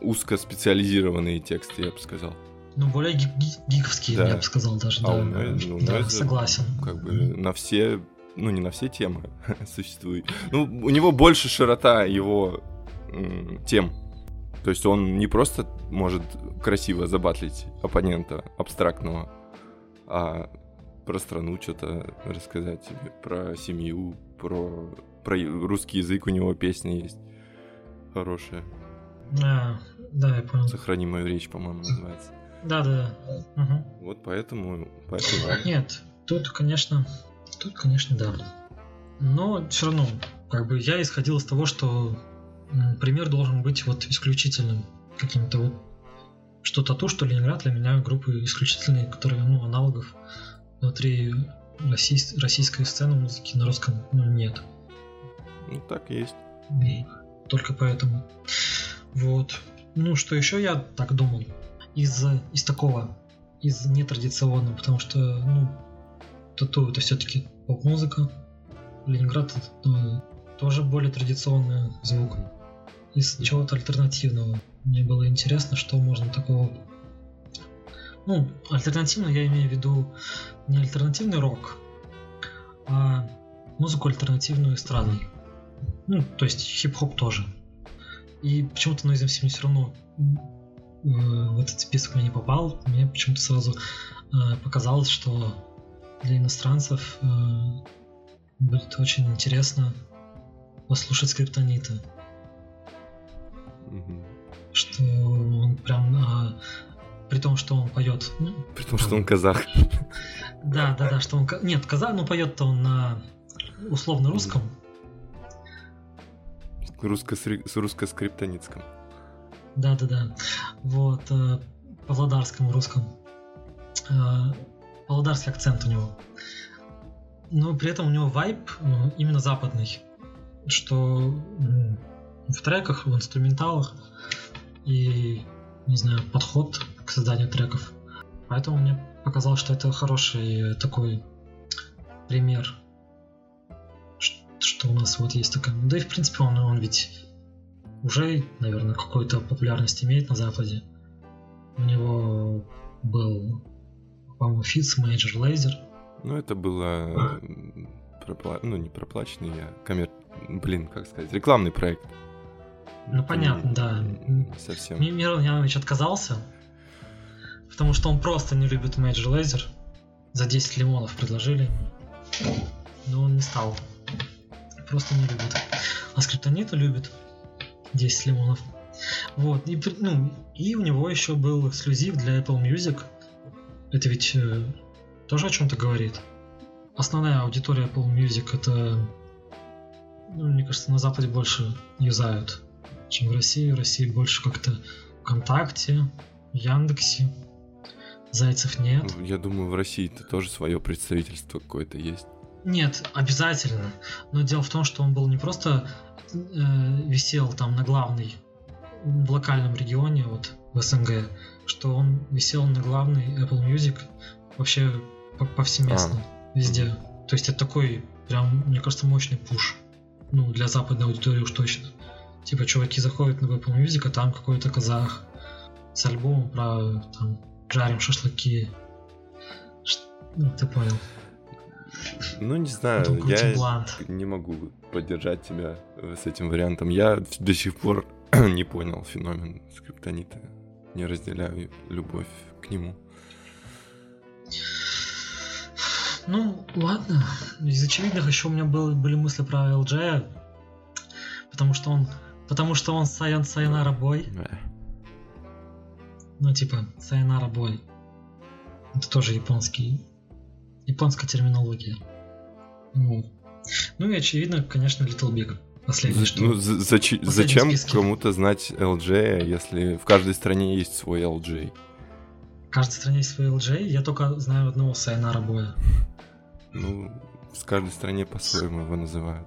Speaker 2: узкоспециализированные тексты, я бы сказал.
Speaker 1: Ну, более гик гиковские, да. я бы сказал даже. А да,
Speaker 2: у ну, да, согласен. Как бы на все, ну не на все темы существует. Ну, у него больше широта его тем. То есть он не просто может красиво забатлить оппонента абстрактного, а про страну что-то рассказать тебе, про семью, про, про русский язык у него песня есть хорошая.
Speaker 1: А, да, я понял.
Speaker 2: Сохрани мою речь, по-моему, называется.
Speaker 1: Да, да. Угу.
Speaker 2: Вот поэтому, поэтому да.
Speaker 1: Нет, тут, конечно, тут, конечно, да. Но все равно, как бы я исходил из того, что пример должен быть вот исключительным каким-то вот что тату, что Ленинград для меня группы исключительные, которые, ну, аналогов внутри россий, российской сцены музыки на русском ну, нет.
Speaker 2: Ну, так и есть.
Speaker 1: И только поэтому. Вот. Ну, что еще я так думал? Из, из такого, из нетрадиционного, потому что, ну, тату это все-таки поп-музыка. Ленинград это, ну, тоже более традиционный звук. Из чего-то альтернативного. Мне было интересно, что можно такого ну, альтернативно я имею в виду не альтернативный рок, а музыку альтернативную эстрадной. Ну, то есть хип-хоп тоже. И почему-то Noise MC все равно э, в этот список мне не попал. Мне почему-то сразу э, показалось, что для иностранцев э, будет очень интересно послушать скриптонита. Что он прям э, при том, что он поет. Ну,
Speaker 2: При том, что он казах.
Speaker 1: да, да, да, что он. Нет, казах, ну поет-то он на условно русском.
Speaker 2: Русско с русско-скриптоницком.
Speaker 1: Да, да, да. Вот, э, павлодарском русском. Э, Павлодарский акцент у него. Но при этом у него вайб э, именно западный. Что в треках, в инструменталах и, не знаю, подход к созданию треков. Поэтому мне показалось, что это хороший такой пример, что у нас вот есть такая... Да и в принципе он, он ведь уже, наверное, какую-то популярность имеет на Западе. У него был, по-моему, фит с Major Lazer.
Speaker 2: Ну, это было... м, пропла- Ну, не проплаченный, я коммер... Блин, как сказать, рекламный проект.
Speaker 1: Ну, понятно, да.
Speaker 2: Совсем.
Speaker 1: Ми- Мирон Янович отказался, потому что он просто не любит Major Lazer. За 10 лимонов предложили. Но он не стал. Просто не любит. А Скриптонита любит 10 лимонов. Вот, и, ну, и у него еще был эксклюзив для Apple Music. Это ведь э, тоже о чем-то говорит. Основная аудитория Apple Music это, ну, мне кажется, на Западе больше юзают, чем в России. В России больше как-то ВКонтакте, в Яндексе. Зайцев нет.
Speaker 2: Ну, Я думаю, в России-то тоже свое представительство какое-то есть.
Speaker 1: Нет, обязательно. Но дело в том, что он был не просто э, висел там на главной в локальном регионе, вот в СНГ, что он висел на главной Apple Music вообще по- повсеместно, везде. То есть это такой прям, мне кажется, мощный пуш. Ну, для западной аудитории уж точно. Типа, чуваки заходят на Apple Music, а там какой-то казах с альбомом про там жарим шашлыки. Ш- Ну, ты понял.
Speaker 2: Ну, не знаю,
Speaker 1: Потом
Speaker 2: я
Speaker 1: блант.
Speaker 2: не могу поддержать тебя с этим вариантом. Я до сих пор не понял феномен скриптонита. Не разделяю любовь к нему.
Speaker 1: Ну, ладно. Из очевидных еще у меня был, были мысли про LJ, потому что он, потому что он Сайон Сайонара Бой. Ну, типа, Сайонара Бой. Это тоже японский, японская терминология. Ну, ну и очевидно, конечно, Little Big. Последнее, что...
Speaker 2: Ну, за-
Speaker 1: Последний
Speaker 2: зачем кому-то знать LJ, если в каждой стране есть свой LJ?
Speaker 1: В каждой стране есть свой LJ, я только знаю одного Сайонара Боя.
Speaker 2: Ну, в каждой стране по-своему его называют.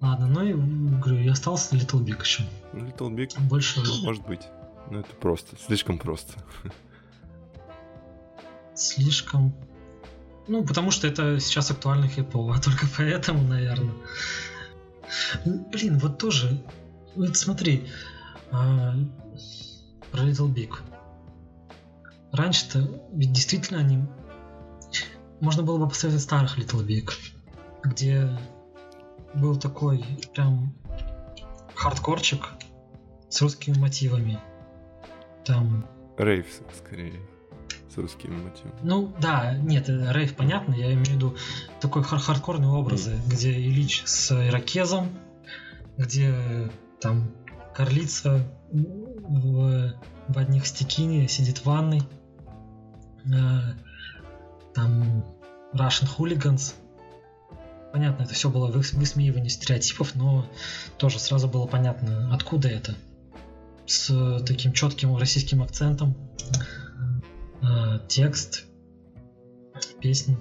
Speaker 1: Ладно, ну и, говорю, и остался Little Big еще.
Speaker 2: Ну, Little Big,
Speaker 1: Больше
Speaker 2: может быть. Но это просто, слишком просто.
Speaker 1: слишком... Ну, потому что это сейчас актуально хипово, только поэтому, наверное. Блин, вот тоже... Вот смотри, а, про Little Big. Раньше-то ведь действительно они... Можно было бы посмотреть старых Little Big, где был такой прям хардкорчик с русскими мотивами. там...
Speaker 2: Рейв, скорее, с русским мотивом.
Speaker 1: Ну, да, нет, рейв понятно, я имею в виду такой хар хардкорные образы, mm. где Ильич с ирокезом, где там Карлица в, в одних стекине сидит в ванной, э, там Russian Hooligans, понятно, это все было высмеивание стереотипов, но тоже сразу было понятно, откуда это. С таким четким российским акцентом. Э, текст, песни.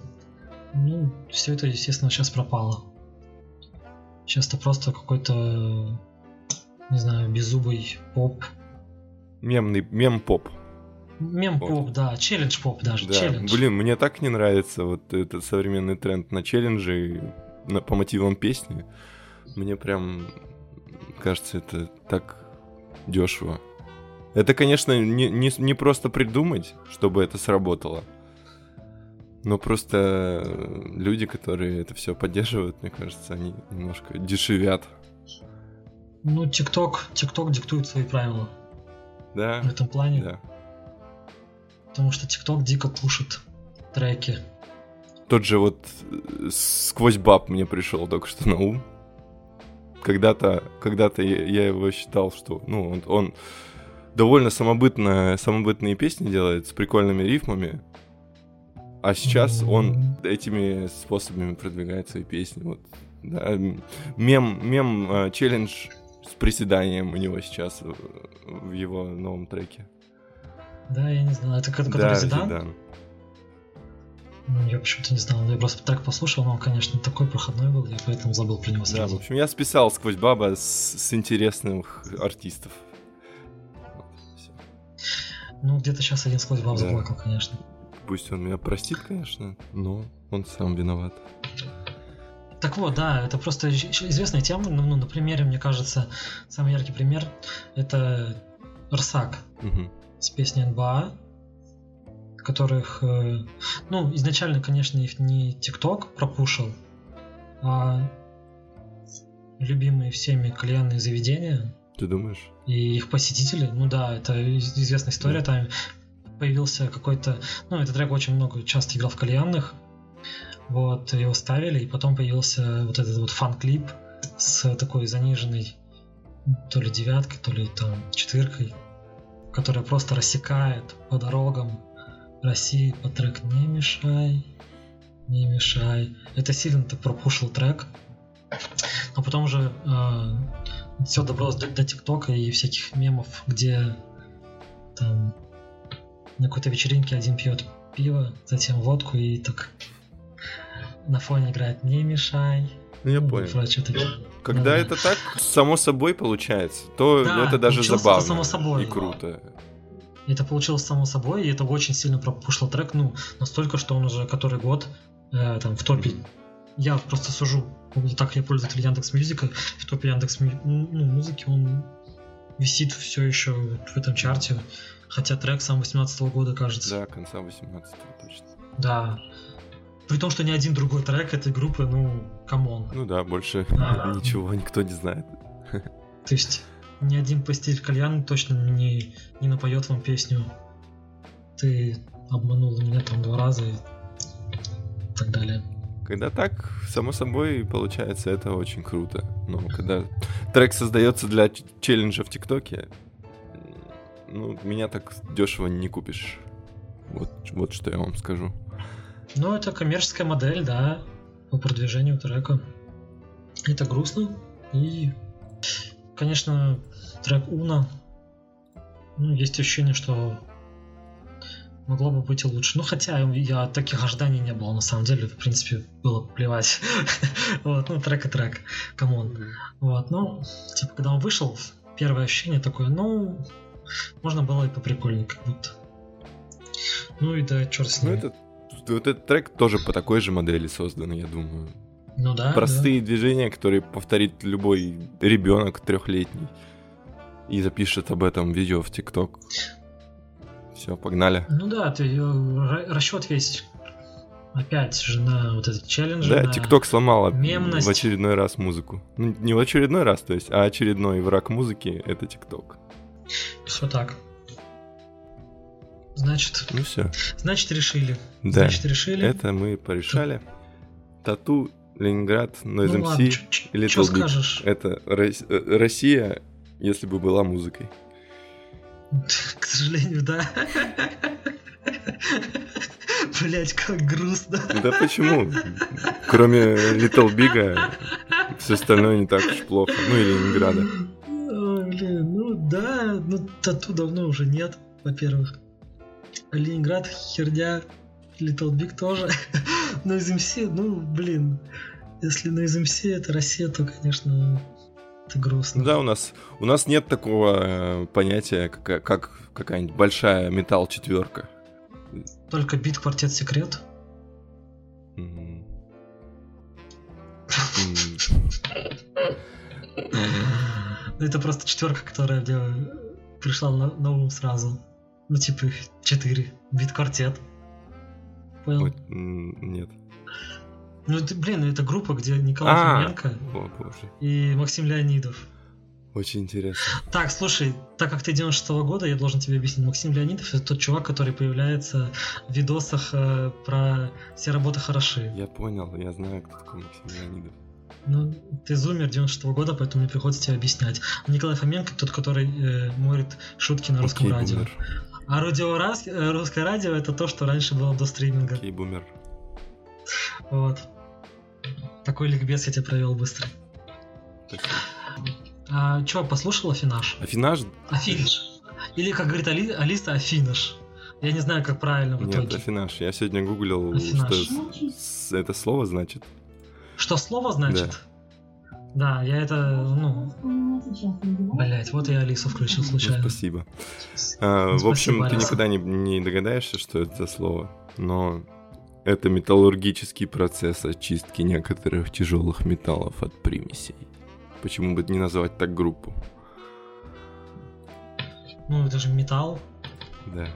Speaker 1: Ну, все это, естественно, сейчас пропало. Сейчас это просто какой-то, не знаю, беззубый поп.
Speaker 2: Мемный, мем-поп.
Speaker 1: Мем-поп, да, челлендж-поп даже, да. челлендж.
Speaker 2: Блин, мне так не нравится вот этот современный тренд на челленджи на, по мотивам песни. Мне прям кажется, это так дешево. Это, конечно, не, не, не просто придумать, чтобы это сработало. Но просто люди, которые это все поддерживают, мне кажется, они немножко дешевят.
Speaker 1: Ну, ТикТок, ТикТок диктует свои правила.
Speaker 2: Да.
Speaker 1: В этом плане.
Speaker 2: Да.
Speaker 1: Потому что ТикТок дико пушит треки.
Speaker 2: Тот же вот э, сквозь баб мне пришел только что на ум. Когда-то, когда-то я, его считал, что, ну, он, он довольно самобытно, самобытные песни делает с прикольными рифмами. А сейчас он этими способами продвигает свои песни. Вот, да, мем, мем, э, челлендж с приседанием у него сейчас в его новом треке.
Speaker 1: Да, я не знаю. Это который да, Зидан? Зидан. Я почему-то не знал. Я просто трек послушал, но он, конечно, такой проходной был, я поэтому забыл про него сразу.
Speaker 2: Да, в общем, я списал сквозь баба с, с интересных артистов.
Speaker 1: Ну, где-то сейчас один сквозь баб да. заплакал, конечно.
Speaker 2: Пусть он меня простит, конечно, но он сам виноват.
Speaker 1: Так вот, да, это просто известная тема. Ну, ну на примере, мне кажется, самый яркий пример это Рсак угу. с песней НБА, которых, э, ну, изначально, конечно, их не ТикТок пропушил, а любимые всеми кальянные заведения.
Speaker 2: Ты думаешь?
Speaker 1: И их посетители, ну да, это известная история, да. там появился какой-то, ну, этот трек очень много часто играл в кальянных, вот, его ставили, и потом появился вот этот вот фан-клип с такой заниженной то ли девяткой, то ли там четверкой, которая просто рассекает по дорогам России под трек «Не мешай, не мешай». Это сильно так пропушил трек. Но потом уже э, все добралось до, до ТикТока и всяких мемов, где там на какой-то вечеринке один пьет пиво, затем водку и так на фоне играет «Не мешай».
Speaker 2: Ну, я понял. Прочее, Когда да, это так, само собой получается, то да, это даже забавно само собой. и круто.
Speaker 1: Это получилось само собой, и это очень сильно пропушло трек, ну, настолько, что он уже который год э, там в топе. Я просто сужу, так я пользователь Яндекс Мьюзика, в топе Яндекс ну, музыки он висит все еще в этом чарте, хотя трек сам 18 -го года, кажется.
Speaker 2: Да, конца 18 точно.
Speaker 1: Да. При том, что ни один другой трек этой группы, ну, come on.
Speaker 2: Ну да, больше а, ничего никто не знает.
Speaker 1: То есть ни один посетитель кальянной точно не, не напоет вам песню «Ты обманул меня там два раза» и так далее.
Speaker 2: Когда так, само собой, получается, это очень круто. Но когда трек создается для челленджа в ТикТоке, ну, меня так дешево не купишь. Вот, вот что я вам скажу.
Speaker 1: Ну, это коммерческая модель, да, по продвижению трека. Это грустно. И, конечно, трек Уна, ну, есть ощущение, что могло бы быть и лучше. Ну, хотя я таких ожиданий не было, на самом деле, в принципе, было плевать. вот, ну, трек и трек, come on. Вот, ну, типа, когда он вышел, первое ощущение такое, ну, можно было и поприкольнее, как будто. Ну и да, ну, черт с ним. Ну, это
Speaker 2: вот этот трек тоже по такой же модели создан, я думаю.
Speaker 1: Ну да.
Speaker 2: Простые да. движения, которые повторит любой ребенок трехлетний. И запишет об этом видео в ТикТок. Все, погнали.
Speaker 1: Ну да, ты э, расчет весь опять же на вот этот челлендж.
Speaker 2: Да, ТикТок сломала мемность. в очередной раз музыку. Ну, не в очередной раз, то есть, а очередной враг музыки это ТикТок.
Speaker 1: Все так. Значит,
Speaker 2: Ну все.
Speaker 1: значит решили.
Speaker 2: Да.
Speaker 1: Значит решили.
Speaker 2: Это мы порешали. Тату, Ленинград, Noise
Speaker 1: ну
Speaker 2: MC.
Speaker 1: ладно, чё-
Speaker 2: или Big.
Speaker 1: скажешь?
Speaker 2: Это э, Россия, если бы была музыкой.
Speaker 1: К сожалению, да. Блять, как грустно.
Speaker 2: Да почему? Кроме Little Big, все остальное не так уж плохо. Ну и Ленинграда.
Speaker 1: Ой, блин, ну да, ну тату давно уже нет, во-первых. А Ленинград херня, Little Big тоже. Из МС, ну, блин, если на МС это Россия, то, конечно, это грустно.
Speaker 2: Да, у нас у нас нет такого э, понятия, как, как какая-нибудь большая металл четверка.
Speaker 1: Только бит квартет секрет. Ну, это просто четверка, которая мне пришла на, на ум сразу. Ну, типа их четыре. Бит квартет. Понял?
Speaker 2: Нет.
Speaker 1: Ну, это, блин, это группа, где Николай
Speaker 2: А,
Speaker 1: Фоменко
Speaker 2: О, боже.
Speaker 1: и Максим Леонидов.
Speaker 2: Очень интересно.
Speaker 1: Так, слушай, так как ты 96 года, я должен тебе объяснить. Максим Леонидов это тот чувак, который появляется в видосах э, про все работы хороши.
Speaker 2: Я понял, я знаю, кто такой Максим Леонидов.
Speaker 1: Ну, ты зумер 96 года, поэтому мне приходится тебе объяснять. Николай Фоменко тот, который э, морит шутки на русском
Speaker 2: Окей,
Speaker 1: радио.
Speaker 2: бумер.
Speaker 1: А радио раз, э, русское радио это то, что раньше было до стриминга.
Speaker 2: Окей, бумер.
Speaker 1: Вот. Такой ликбез я тебе провел быстро.
Speaker 2: Спасибо.
Speaker 1: А чё, послушал Афинаж?
Speaker 2: Афинаж?
Speaker 1: Афинаж. Или, как говорит Али- Алиса, Афинаж. Я не знаю, как правильно в
Speaker 2: Нет,
Speaker 1: итоге.
Speaker 2: афинаж. Я сегодня гуглил,
Speaker 1: Афинаж.
Speaker 2: что это слово значит.
Speaker 1: Что слово значит? Да, я это, ну, блять, вот я Алису включил
Speaker 2: Ну,
Speaker 1: случайно.
Speaker 2: спасибо. А, в
Speaker 1: Спасибо,
Speaker 2: общем, ты
Speaker 1: Алиса.
Speaker 2: никогда не, не догадаешься, что это за слово, но это металлургический процесс очистки некоторых тяжелых металлов от примесей. Почему бы не назвать так группу?
Speaker 1: Ну, это же металл.
Speaker 2: Да.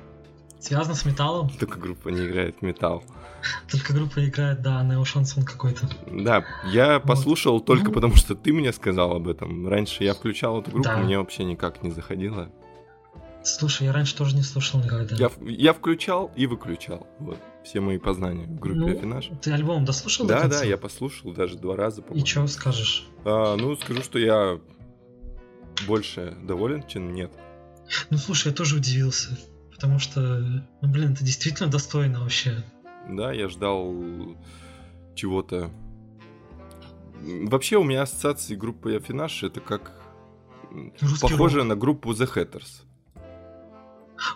Speaker 1: Связано с металлом.
Speaker 2: Только группа не играет металл.
Speaker 1: Только группа играет, да, нео-шансон какой-то.
Speaker 2: Да, я послушал только
Speaker 1: Ну.
Speaker 2: потому, что ты мне сказал об этом. Раньше я включал эту группу,
Speaker 1: Да.
Speaker 2: мне вообще никак не заходило.
Speaker 1: Слушай, я раньше тоже не слушал никогда.
Speaker 2: Я, я включал и выключал. Вот, все мои познания в группе
Speaker 1: Ну,
Speaker 2: Афинаж.
Speaker 1: Ты альбом дослушал до
Speaker 2: Да, да, я послушал даже два раза,
Speaker 1: И
Speaker 2: по-моему.
Speaker 1: что скажешь?
Speaker 2: А, ну, скажу, что я больше доволен, чем нет.
Speaker 1: Ну, слушай, я тоже удивился. Потому что, ну, блин, это действительно достойно вообще.
Speaker 2: Да, я ждал чего-то. Вообще у меня ассоциации группы Афинаж это как
Speaker 1: Русский
Speaker 2: похоже
Speaker 1: рок.
Speaker 2: на группу The Hatters.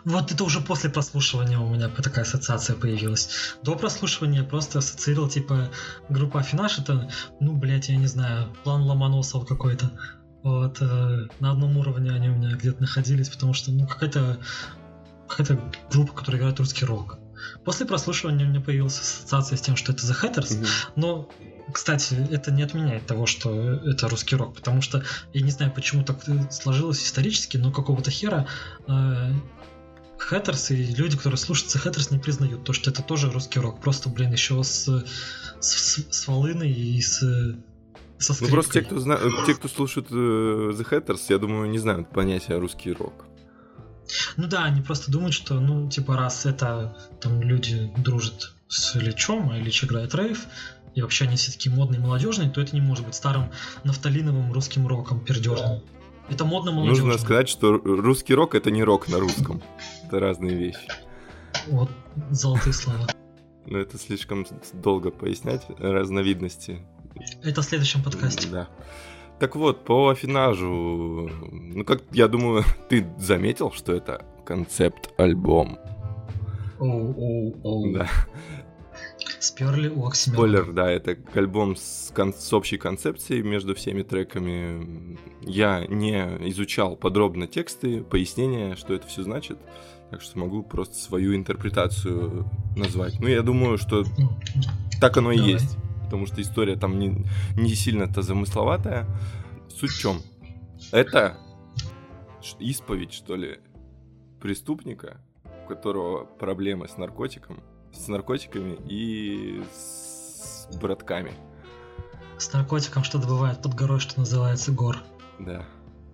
Speaker 1: Вот это уже после прослушивания у меня такая ассоциация появилась. До прослушивания я просто ассоциировал, типа, группа Афинаж это, ну, блядь, я не знаю, план Ломоносова какой-то. Вот, э, на одном уровне они у меня где-то находились, потому что, ну, какая-то какая-то группа, которая играет русский рок. После прослушивания у меня появилась ассоциация с тем, что это The Hatters,
Speaker 2: Мгм.
Speaker 1: но, кстати, это не отменяет того, что это русский рок, потому что я не знаю, почему так сложилось исторически, но какого-то хера э, Хэттерс и люди, которые слушают Хэттерс, не признают то, что это тоже русский рок. Просто, блин, еще с, с, с, волыной и с, со
Speaker 2: Ну просто те, кто зна... те, кто слушает э, The Hatters, я думаю, не знают понятия русский рок.
Speaker 1: Ну да, они просто думают, что, ну, типа, раз это там люди дружат с Ильичом, а Ильич играет рейв, и вообще они все такие модные, молодежные, то это не может быть старым нафталиновым русским роком пердежным. Это модно молодежно.
Speaker 2: Нужно сказать, что русский рок это не рок на русском. Это разные вещи.
Speaker 1: Вот золотые слова.
Speaker 2: Но это слишком долго пояснять разновидности.
Speaker 1: Это в следующем подкасте.
Speaker 2: Да. Так вот, по афинажу, ну как я думаю, ты заметил, что это концепт альбом.
Speaker 1: Оу, оу, оу.
Speaker 2: Да.
Speaker 1: Сперли у Оксимирона.
Speaker 2: Спойлер, да, это альбом с, кон- с общей концепцией между всеми треками. Я не изучал подробно тексты, пояснения, что это все значит, так что могу просто свою интерпретацию назвать. Ну, я думаю, что так оно и
Speaker 1: Давай.
Speaker 2: есть, потому что история там не, не сильно-то замысловатая. Суть в чем? Это исповедь, что ли, преступника, у которого проблемы с наркотиком, с наркотиками и с братками.
Speaker 1: С наркотиком что-то бывает под горой, что называется гор.
Speaker 2: Да.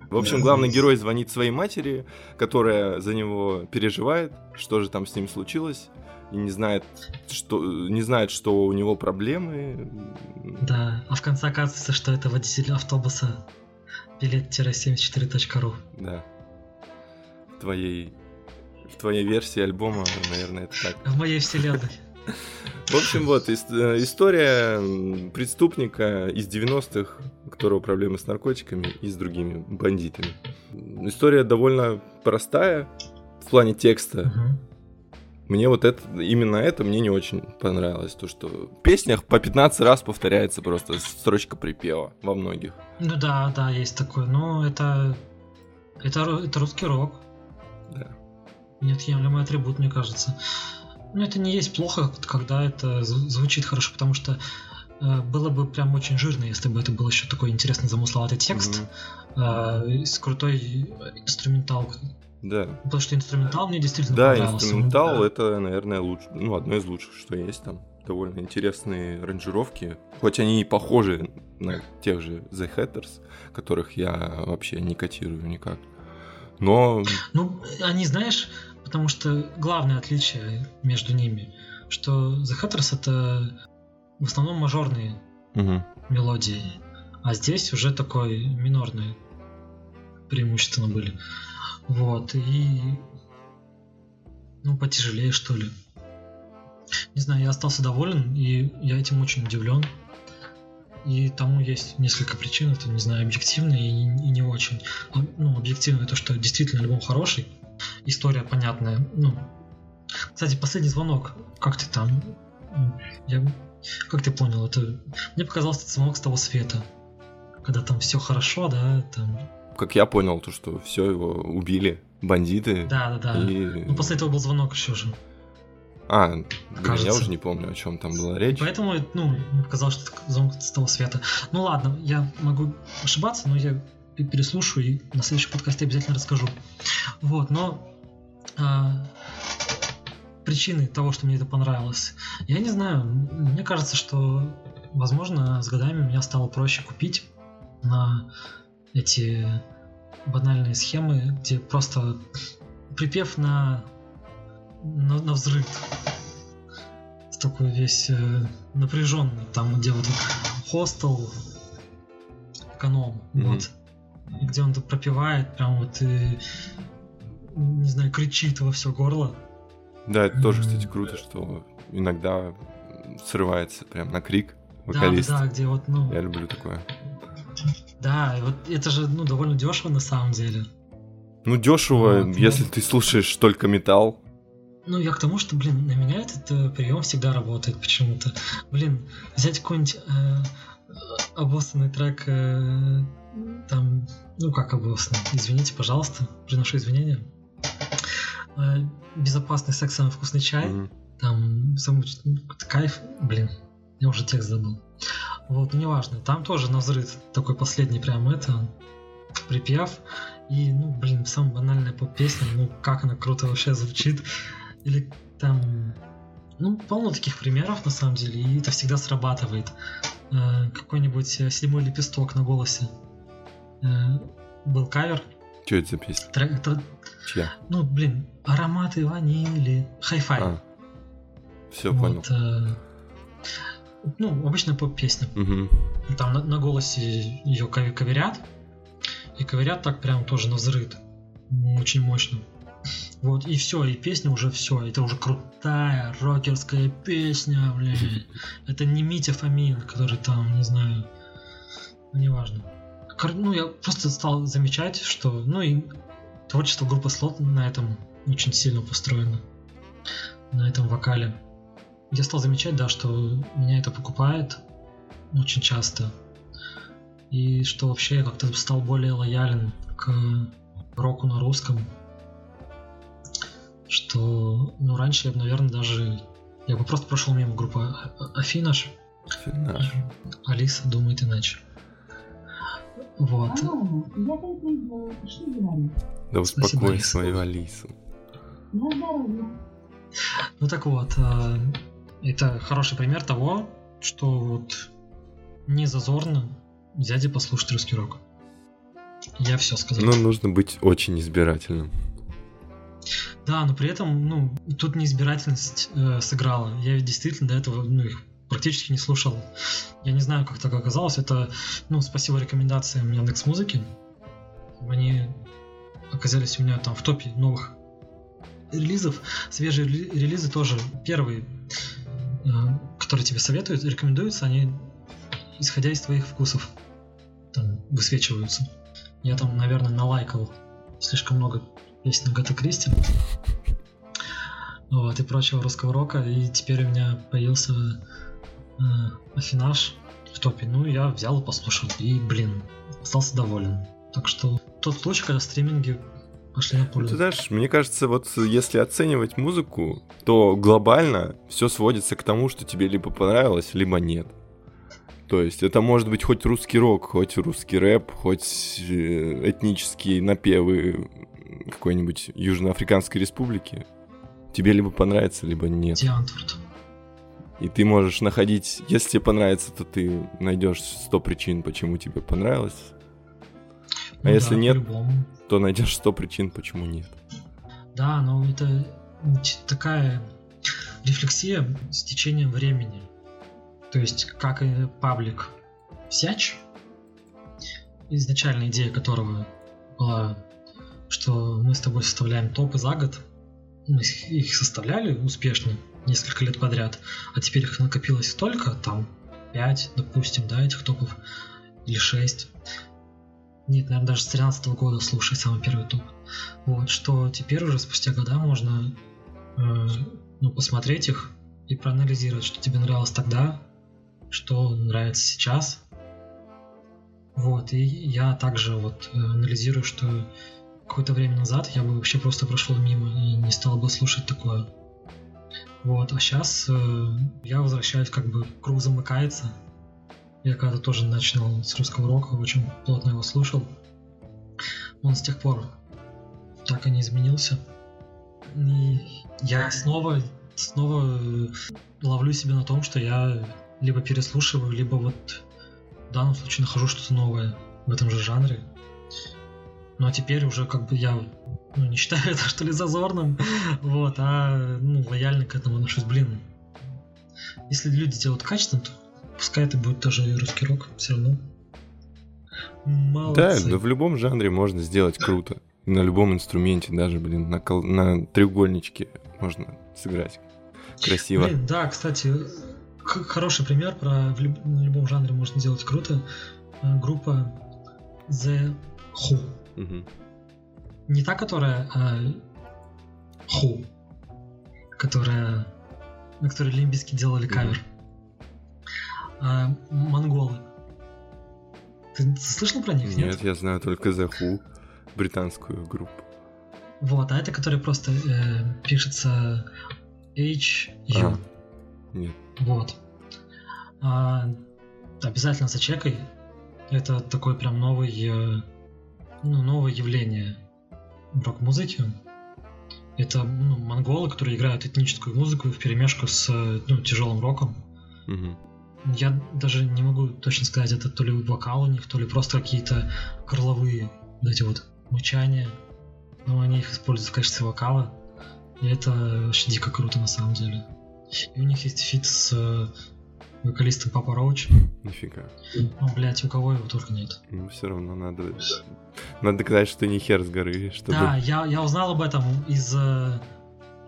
Speaker 2: В общем, главный герой звонит своей матери, которая за него переживает, что же там с ним случилось, и не знает, что, не знает, что у него проблемы.
Speaker 1: Да, а в конце оказывается, что это водитель автобуса билет-74.ру.
Speaker 2: Да. В твоей, в твоей версии альбома, наверное, это так.
Speaker 1: В моей вселенной.
Speaker 2: В общем, вот история преступника из 90-х, у которого проблемы с наркотиками и с другими бандитами. История довольно простая в плане текста. Мне вот это, именно это мне не очень понравилось. То, что в песнях по 15 раз повторяется просто строчка припева во многих.
Speaker 1: Ну да, да, есть такое. Но это, это, это русский рок.
Speaker 2: Да.
Speaker 1: Неотъемлемый атрибут, мне кажется. Ну, это не есть плохо, когда это звучит хорошо, потому что было бы прям очень жирно, если бы это был еще такой интересный замысловатый текст mm-hmm. э, с крутой инструменталкой.
Speaker 2: Да.
Speaker 1: Потому что инструментал мне действительно
Speaker 2: да, понравился. Инструментал да, это, наверное, луч... ну, одно из лучших, что есть там. Довольно интересные ранжировки. Хоть они и похожи на тех же The Hatters, которых я вообще не котирую никак. Но...
Speaker 1: Ну, они, знаешь, Потому что главное отличие между ними, что The Hatters это в основном мажорные
Speaker 2: угу.
Speaker 1: мелодии, а здесь уже такой минорные преимущественно были. Вот, и ну, потяжелее, что ли. Не знаю, я остался доволен, и я этим очень удивлен. И тому есть несколько причин, это, не знаю, объективные и, и не очень. А, ну, объективно то, что действительно альбом хороший, история понятная. Ну, кстати, последний звонок. Как ты там? Я... Как ты понял? Это мне показался этот звонок с того света, когда там все хорошо, да, там.
Speaker 2: Как я понял, то что все его убили бандиты.
Speaker 1: Да, да, да. И... Ну после этого был звонок еще же.
Speaker 2: А, блин, я уже не помню, о чем там была речь.
Speaker 1: Поэтому, ну, мне показалось, что это звонок с того света. Ну ладно, я могу ошибаться, но я переслушаю и на следующем подкасте обязательно расскажу. Вот, но а, причины того, что мне это понравилось, я не знаю. Мне кажется, что, возможно, с годами меня стало проще купить на эти банальные схемы, где просто припев на, на, на взрыв такой весь э, напряженный, там где вот хостел, эконом, mm-hmm. вот где он тут пропивает, прям вот и, не знаю, кричит во все горло.
Speaker 2: Да, это тоже, кстати, круто, что иногда срывается прям на крик вокалист.
Speaker 1: Да, да, где вот, ну...
Speaker 2: Я люблю такое.
Speaker 1: Да, и вот это же, ну, довольно дешево на самом деле.
Speaker 2: Ну, дешево, вот, если ну... ты слушаешь только металл.
Speaker 1: Ну, я к тому, что, блин, на меня этот э, прием всегда работает почему-то. Блин, взять какой-нибудь э, обоссанный трек э, там, ну как обосно, извините, пожалуйста, приношу извинения. Э, безопасный секс, самый вкусный чай. Mm-hmm. Там самый кайф, блин, я уже текст забыл. Вот, ну неважно. Там тоже на взрыв такой последний прям это припев. И, ну, блин, самая банальная поп-песня, ну, как она круто вообще звучит. Или там, ну, полно таких примеров, на самом деле, и это всегда срабатывает. Э, какой-нибудь э, седьмой лепесток на голосе. Э, был кавер.
Speaker 2: Что это за песня?
Speaker 1: Трек, это...
Speaker 2: Чья?
Speaker 1: Ну, блин, ароматы ванили. Хай-фай. А.
Speaker 2: Все вот, понял. Э...
Speaker 1: Ну, обычная поп-песня.
Speaker 2: Угу.
Speaker 1: Там на, на голосе ее каверят. И каверят так прям тоже на взрыв. Очень мощно. Вот, и все, и песня уже все. Это уже крутая рокерская песня, блин. Это не Митя Фомин, который там, не знаю, ну, неважно ну, я просто стал замечать, что, ну, и творчество группы Слот на этом очень сильно построено, на этом вокале. Я стал замечать, да, что меня это покупает очень часто. И что вообще я как-то стал более лоялен к року на русском. Что, ну, раньше я бы, наверное, даже... Я бы просто прошел мимо группы Афинаш.
Speaker 2: Афинаш.
Speaker 1: Алиса думает иначе. Вот.
Speaker 2: Да успокой свою Алису.
Speaker 1: Ну так вот, э, это хороший пример того, что вот не зазорно взять и послушать русский рок. Я все сказал.
Speaker 2: Но нужно быть очень избирательным.
Speaker 1: Да, но при этом, ну, тут неизбирательность э, сыграла. Я действительно до этого, ну, их практически не слушал. Я не знаю, как так оказалось. Это, ну, спасибо рекомендациям Яндекс Музыки. Они оказались у меня там в топе новых релизов. Свежие релизы тоже первые, э, которые тебе советуют, рекомендуются, они исходя из твоих вкусов там высвечиваются. Я там, наверное, налайкал слишком много песен Гата Кристи вот, и прочего русского рока, и теперь у меня появился Афинаж в топе. Ну, я взял послушал, и, блин, остался доволен. Так что тот случай, когда стриминги пошли на пользу.
Speaker 2: Ты знаешь, мне кажется, вот если оценивать музыку, то глобально все сводится к тому, что тебе либо понравилось, либо нет. То есть это может быть хоть русский рок, хоть русский рэп, хоть э, этнические напевы какой-нибудь Южноафриканской республики. Тебе либо понравится, либо нет.
Speaker 1: Диантворд.
Speaker 2: И ты можешь находить, если тебе понравится, то ты найдешь 100 причин, почему тебе понравилось. А ну если да, нет, то найдешь 100 причин, почему нет.
Speaker 1: Да, но это такая рефлексия с течением времени. То есть, как и паблик Сяч, изначальная идея которого была, что мы с тобой составляем топы за год, мы их составляли успешно несколько лет подряд, а теперь их накопилось столько, там 5, допустим, да, этих топов, или 6. Нет, наверное, даже с 13 -го года слушай самый первый топ. Вот, что теперь уже спустя года можно э, ну, посмотреть их и проанализировать, что тебе нравилось тогда, что нравится сейчас. Вот, и я также вот э, анализирую, что какое-то время назад я бы вообще просто прошел мимо и не стал бы слушать такое. Вот, а сейчас э, я возвращаюсь, как бы круг замыкается. Я когда-то тоже начинал с русского рока, очень плотно его слушал. Он с тех пор так и не изменился. И я снова, снова э, ловлю себя на том, что я либо переслушиваю, либо вот в данном случае нахожу что-то новое в этом же жанре. Но теперь уже как бы я ну, не считаю это что ли зазорным, вот, а ну, лояльно к этому отношусь, блин. Если люди делают качественно, то пускай это будет тоже и русский рок, все равно.
Speaker 2: Молодцы. Да, да в любом жанре можно сделать круто. На любом инструменте, даже, блин, на, кол- на треугольничке можно сыграть красиво. Блин,
Speaker 1: да, кстати, хороший пример про в, люб, в любом жанре можно сделать круто. Э, группа The Who. Угу. Не та, которая а Who, которая на которой Лимбиски делали кавер. А, монголы. Ты слышал про них?
Speaker 2: Нет, нет, я знаю только The Who, британскую группу.
Speaker 1: Вот, а это, которая просто э, пишется H U. А,
Speaker 2: нет.
Speaker 1: Вот. А, обязательно зачекай. Это такой прям новый, э, ну, новое явление в рок-музыке. Это ну, монголы, которые играют этническую музыку в перемешку с ну, тяжелым роком.
Speaker 2: Угу.
Speaker 1: Я даже не могу точно сказать, это то ли вокал у них, то ли просто какие-то горловые вот эти вот мычания. Но они их используют в качестве вокала. И это вообще дико круто на самом деле. И у них есть feat с вокалистом Papa Roach.
Speaker 2: Нифига.
Speaker 1: Ну, блядь, у кого его только нет.
Speaker 2: Ну, все равно надо... Надо доказать, что не хер с горы, чтобы...
Speaker 1: Да, я, я узнал об этом из, э,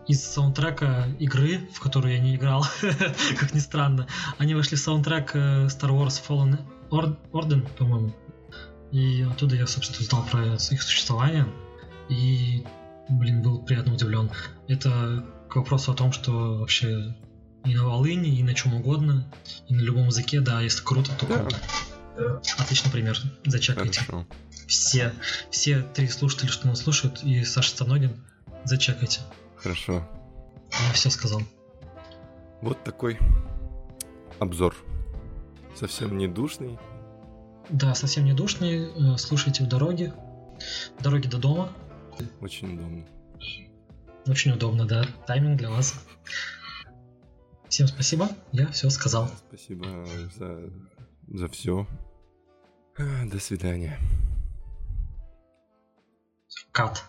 Speaker 1: из саундтрека игры, в которую я не играл, как ни странно. Они вошли в саундтрек э, Star Wars Fallen Order, по-моему. И оттуда я, собственно, узнал про их существование. И, блин, был приятно удивлен. Это к вопросу о том, что вообще и на волыне, и на чем угодно, и на любом языке, да, если круто, то круто. Да. Отличный пример, зачекайте. Хорошо. Все, все три слушателя, что нас слушают, и Саша Станогин, зачекайте.
Speaker 2: Хорошо.
Speaker 1: Я все сказал.
Speaker 2: Вот такой обзор. Совсем не душный.
Speaker 1: Да, совсем не душный. Э, слушайте в дороге. В дороге до дома.
Speaker 2: Очень удобно.
Speaker 1: Очень удобно, да. Тайминг для вас. Всем спасибо, я все сказал.
Speaker 2: Спасибо за, за все. До свидания.
Speaker 1: Кат.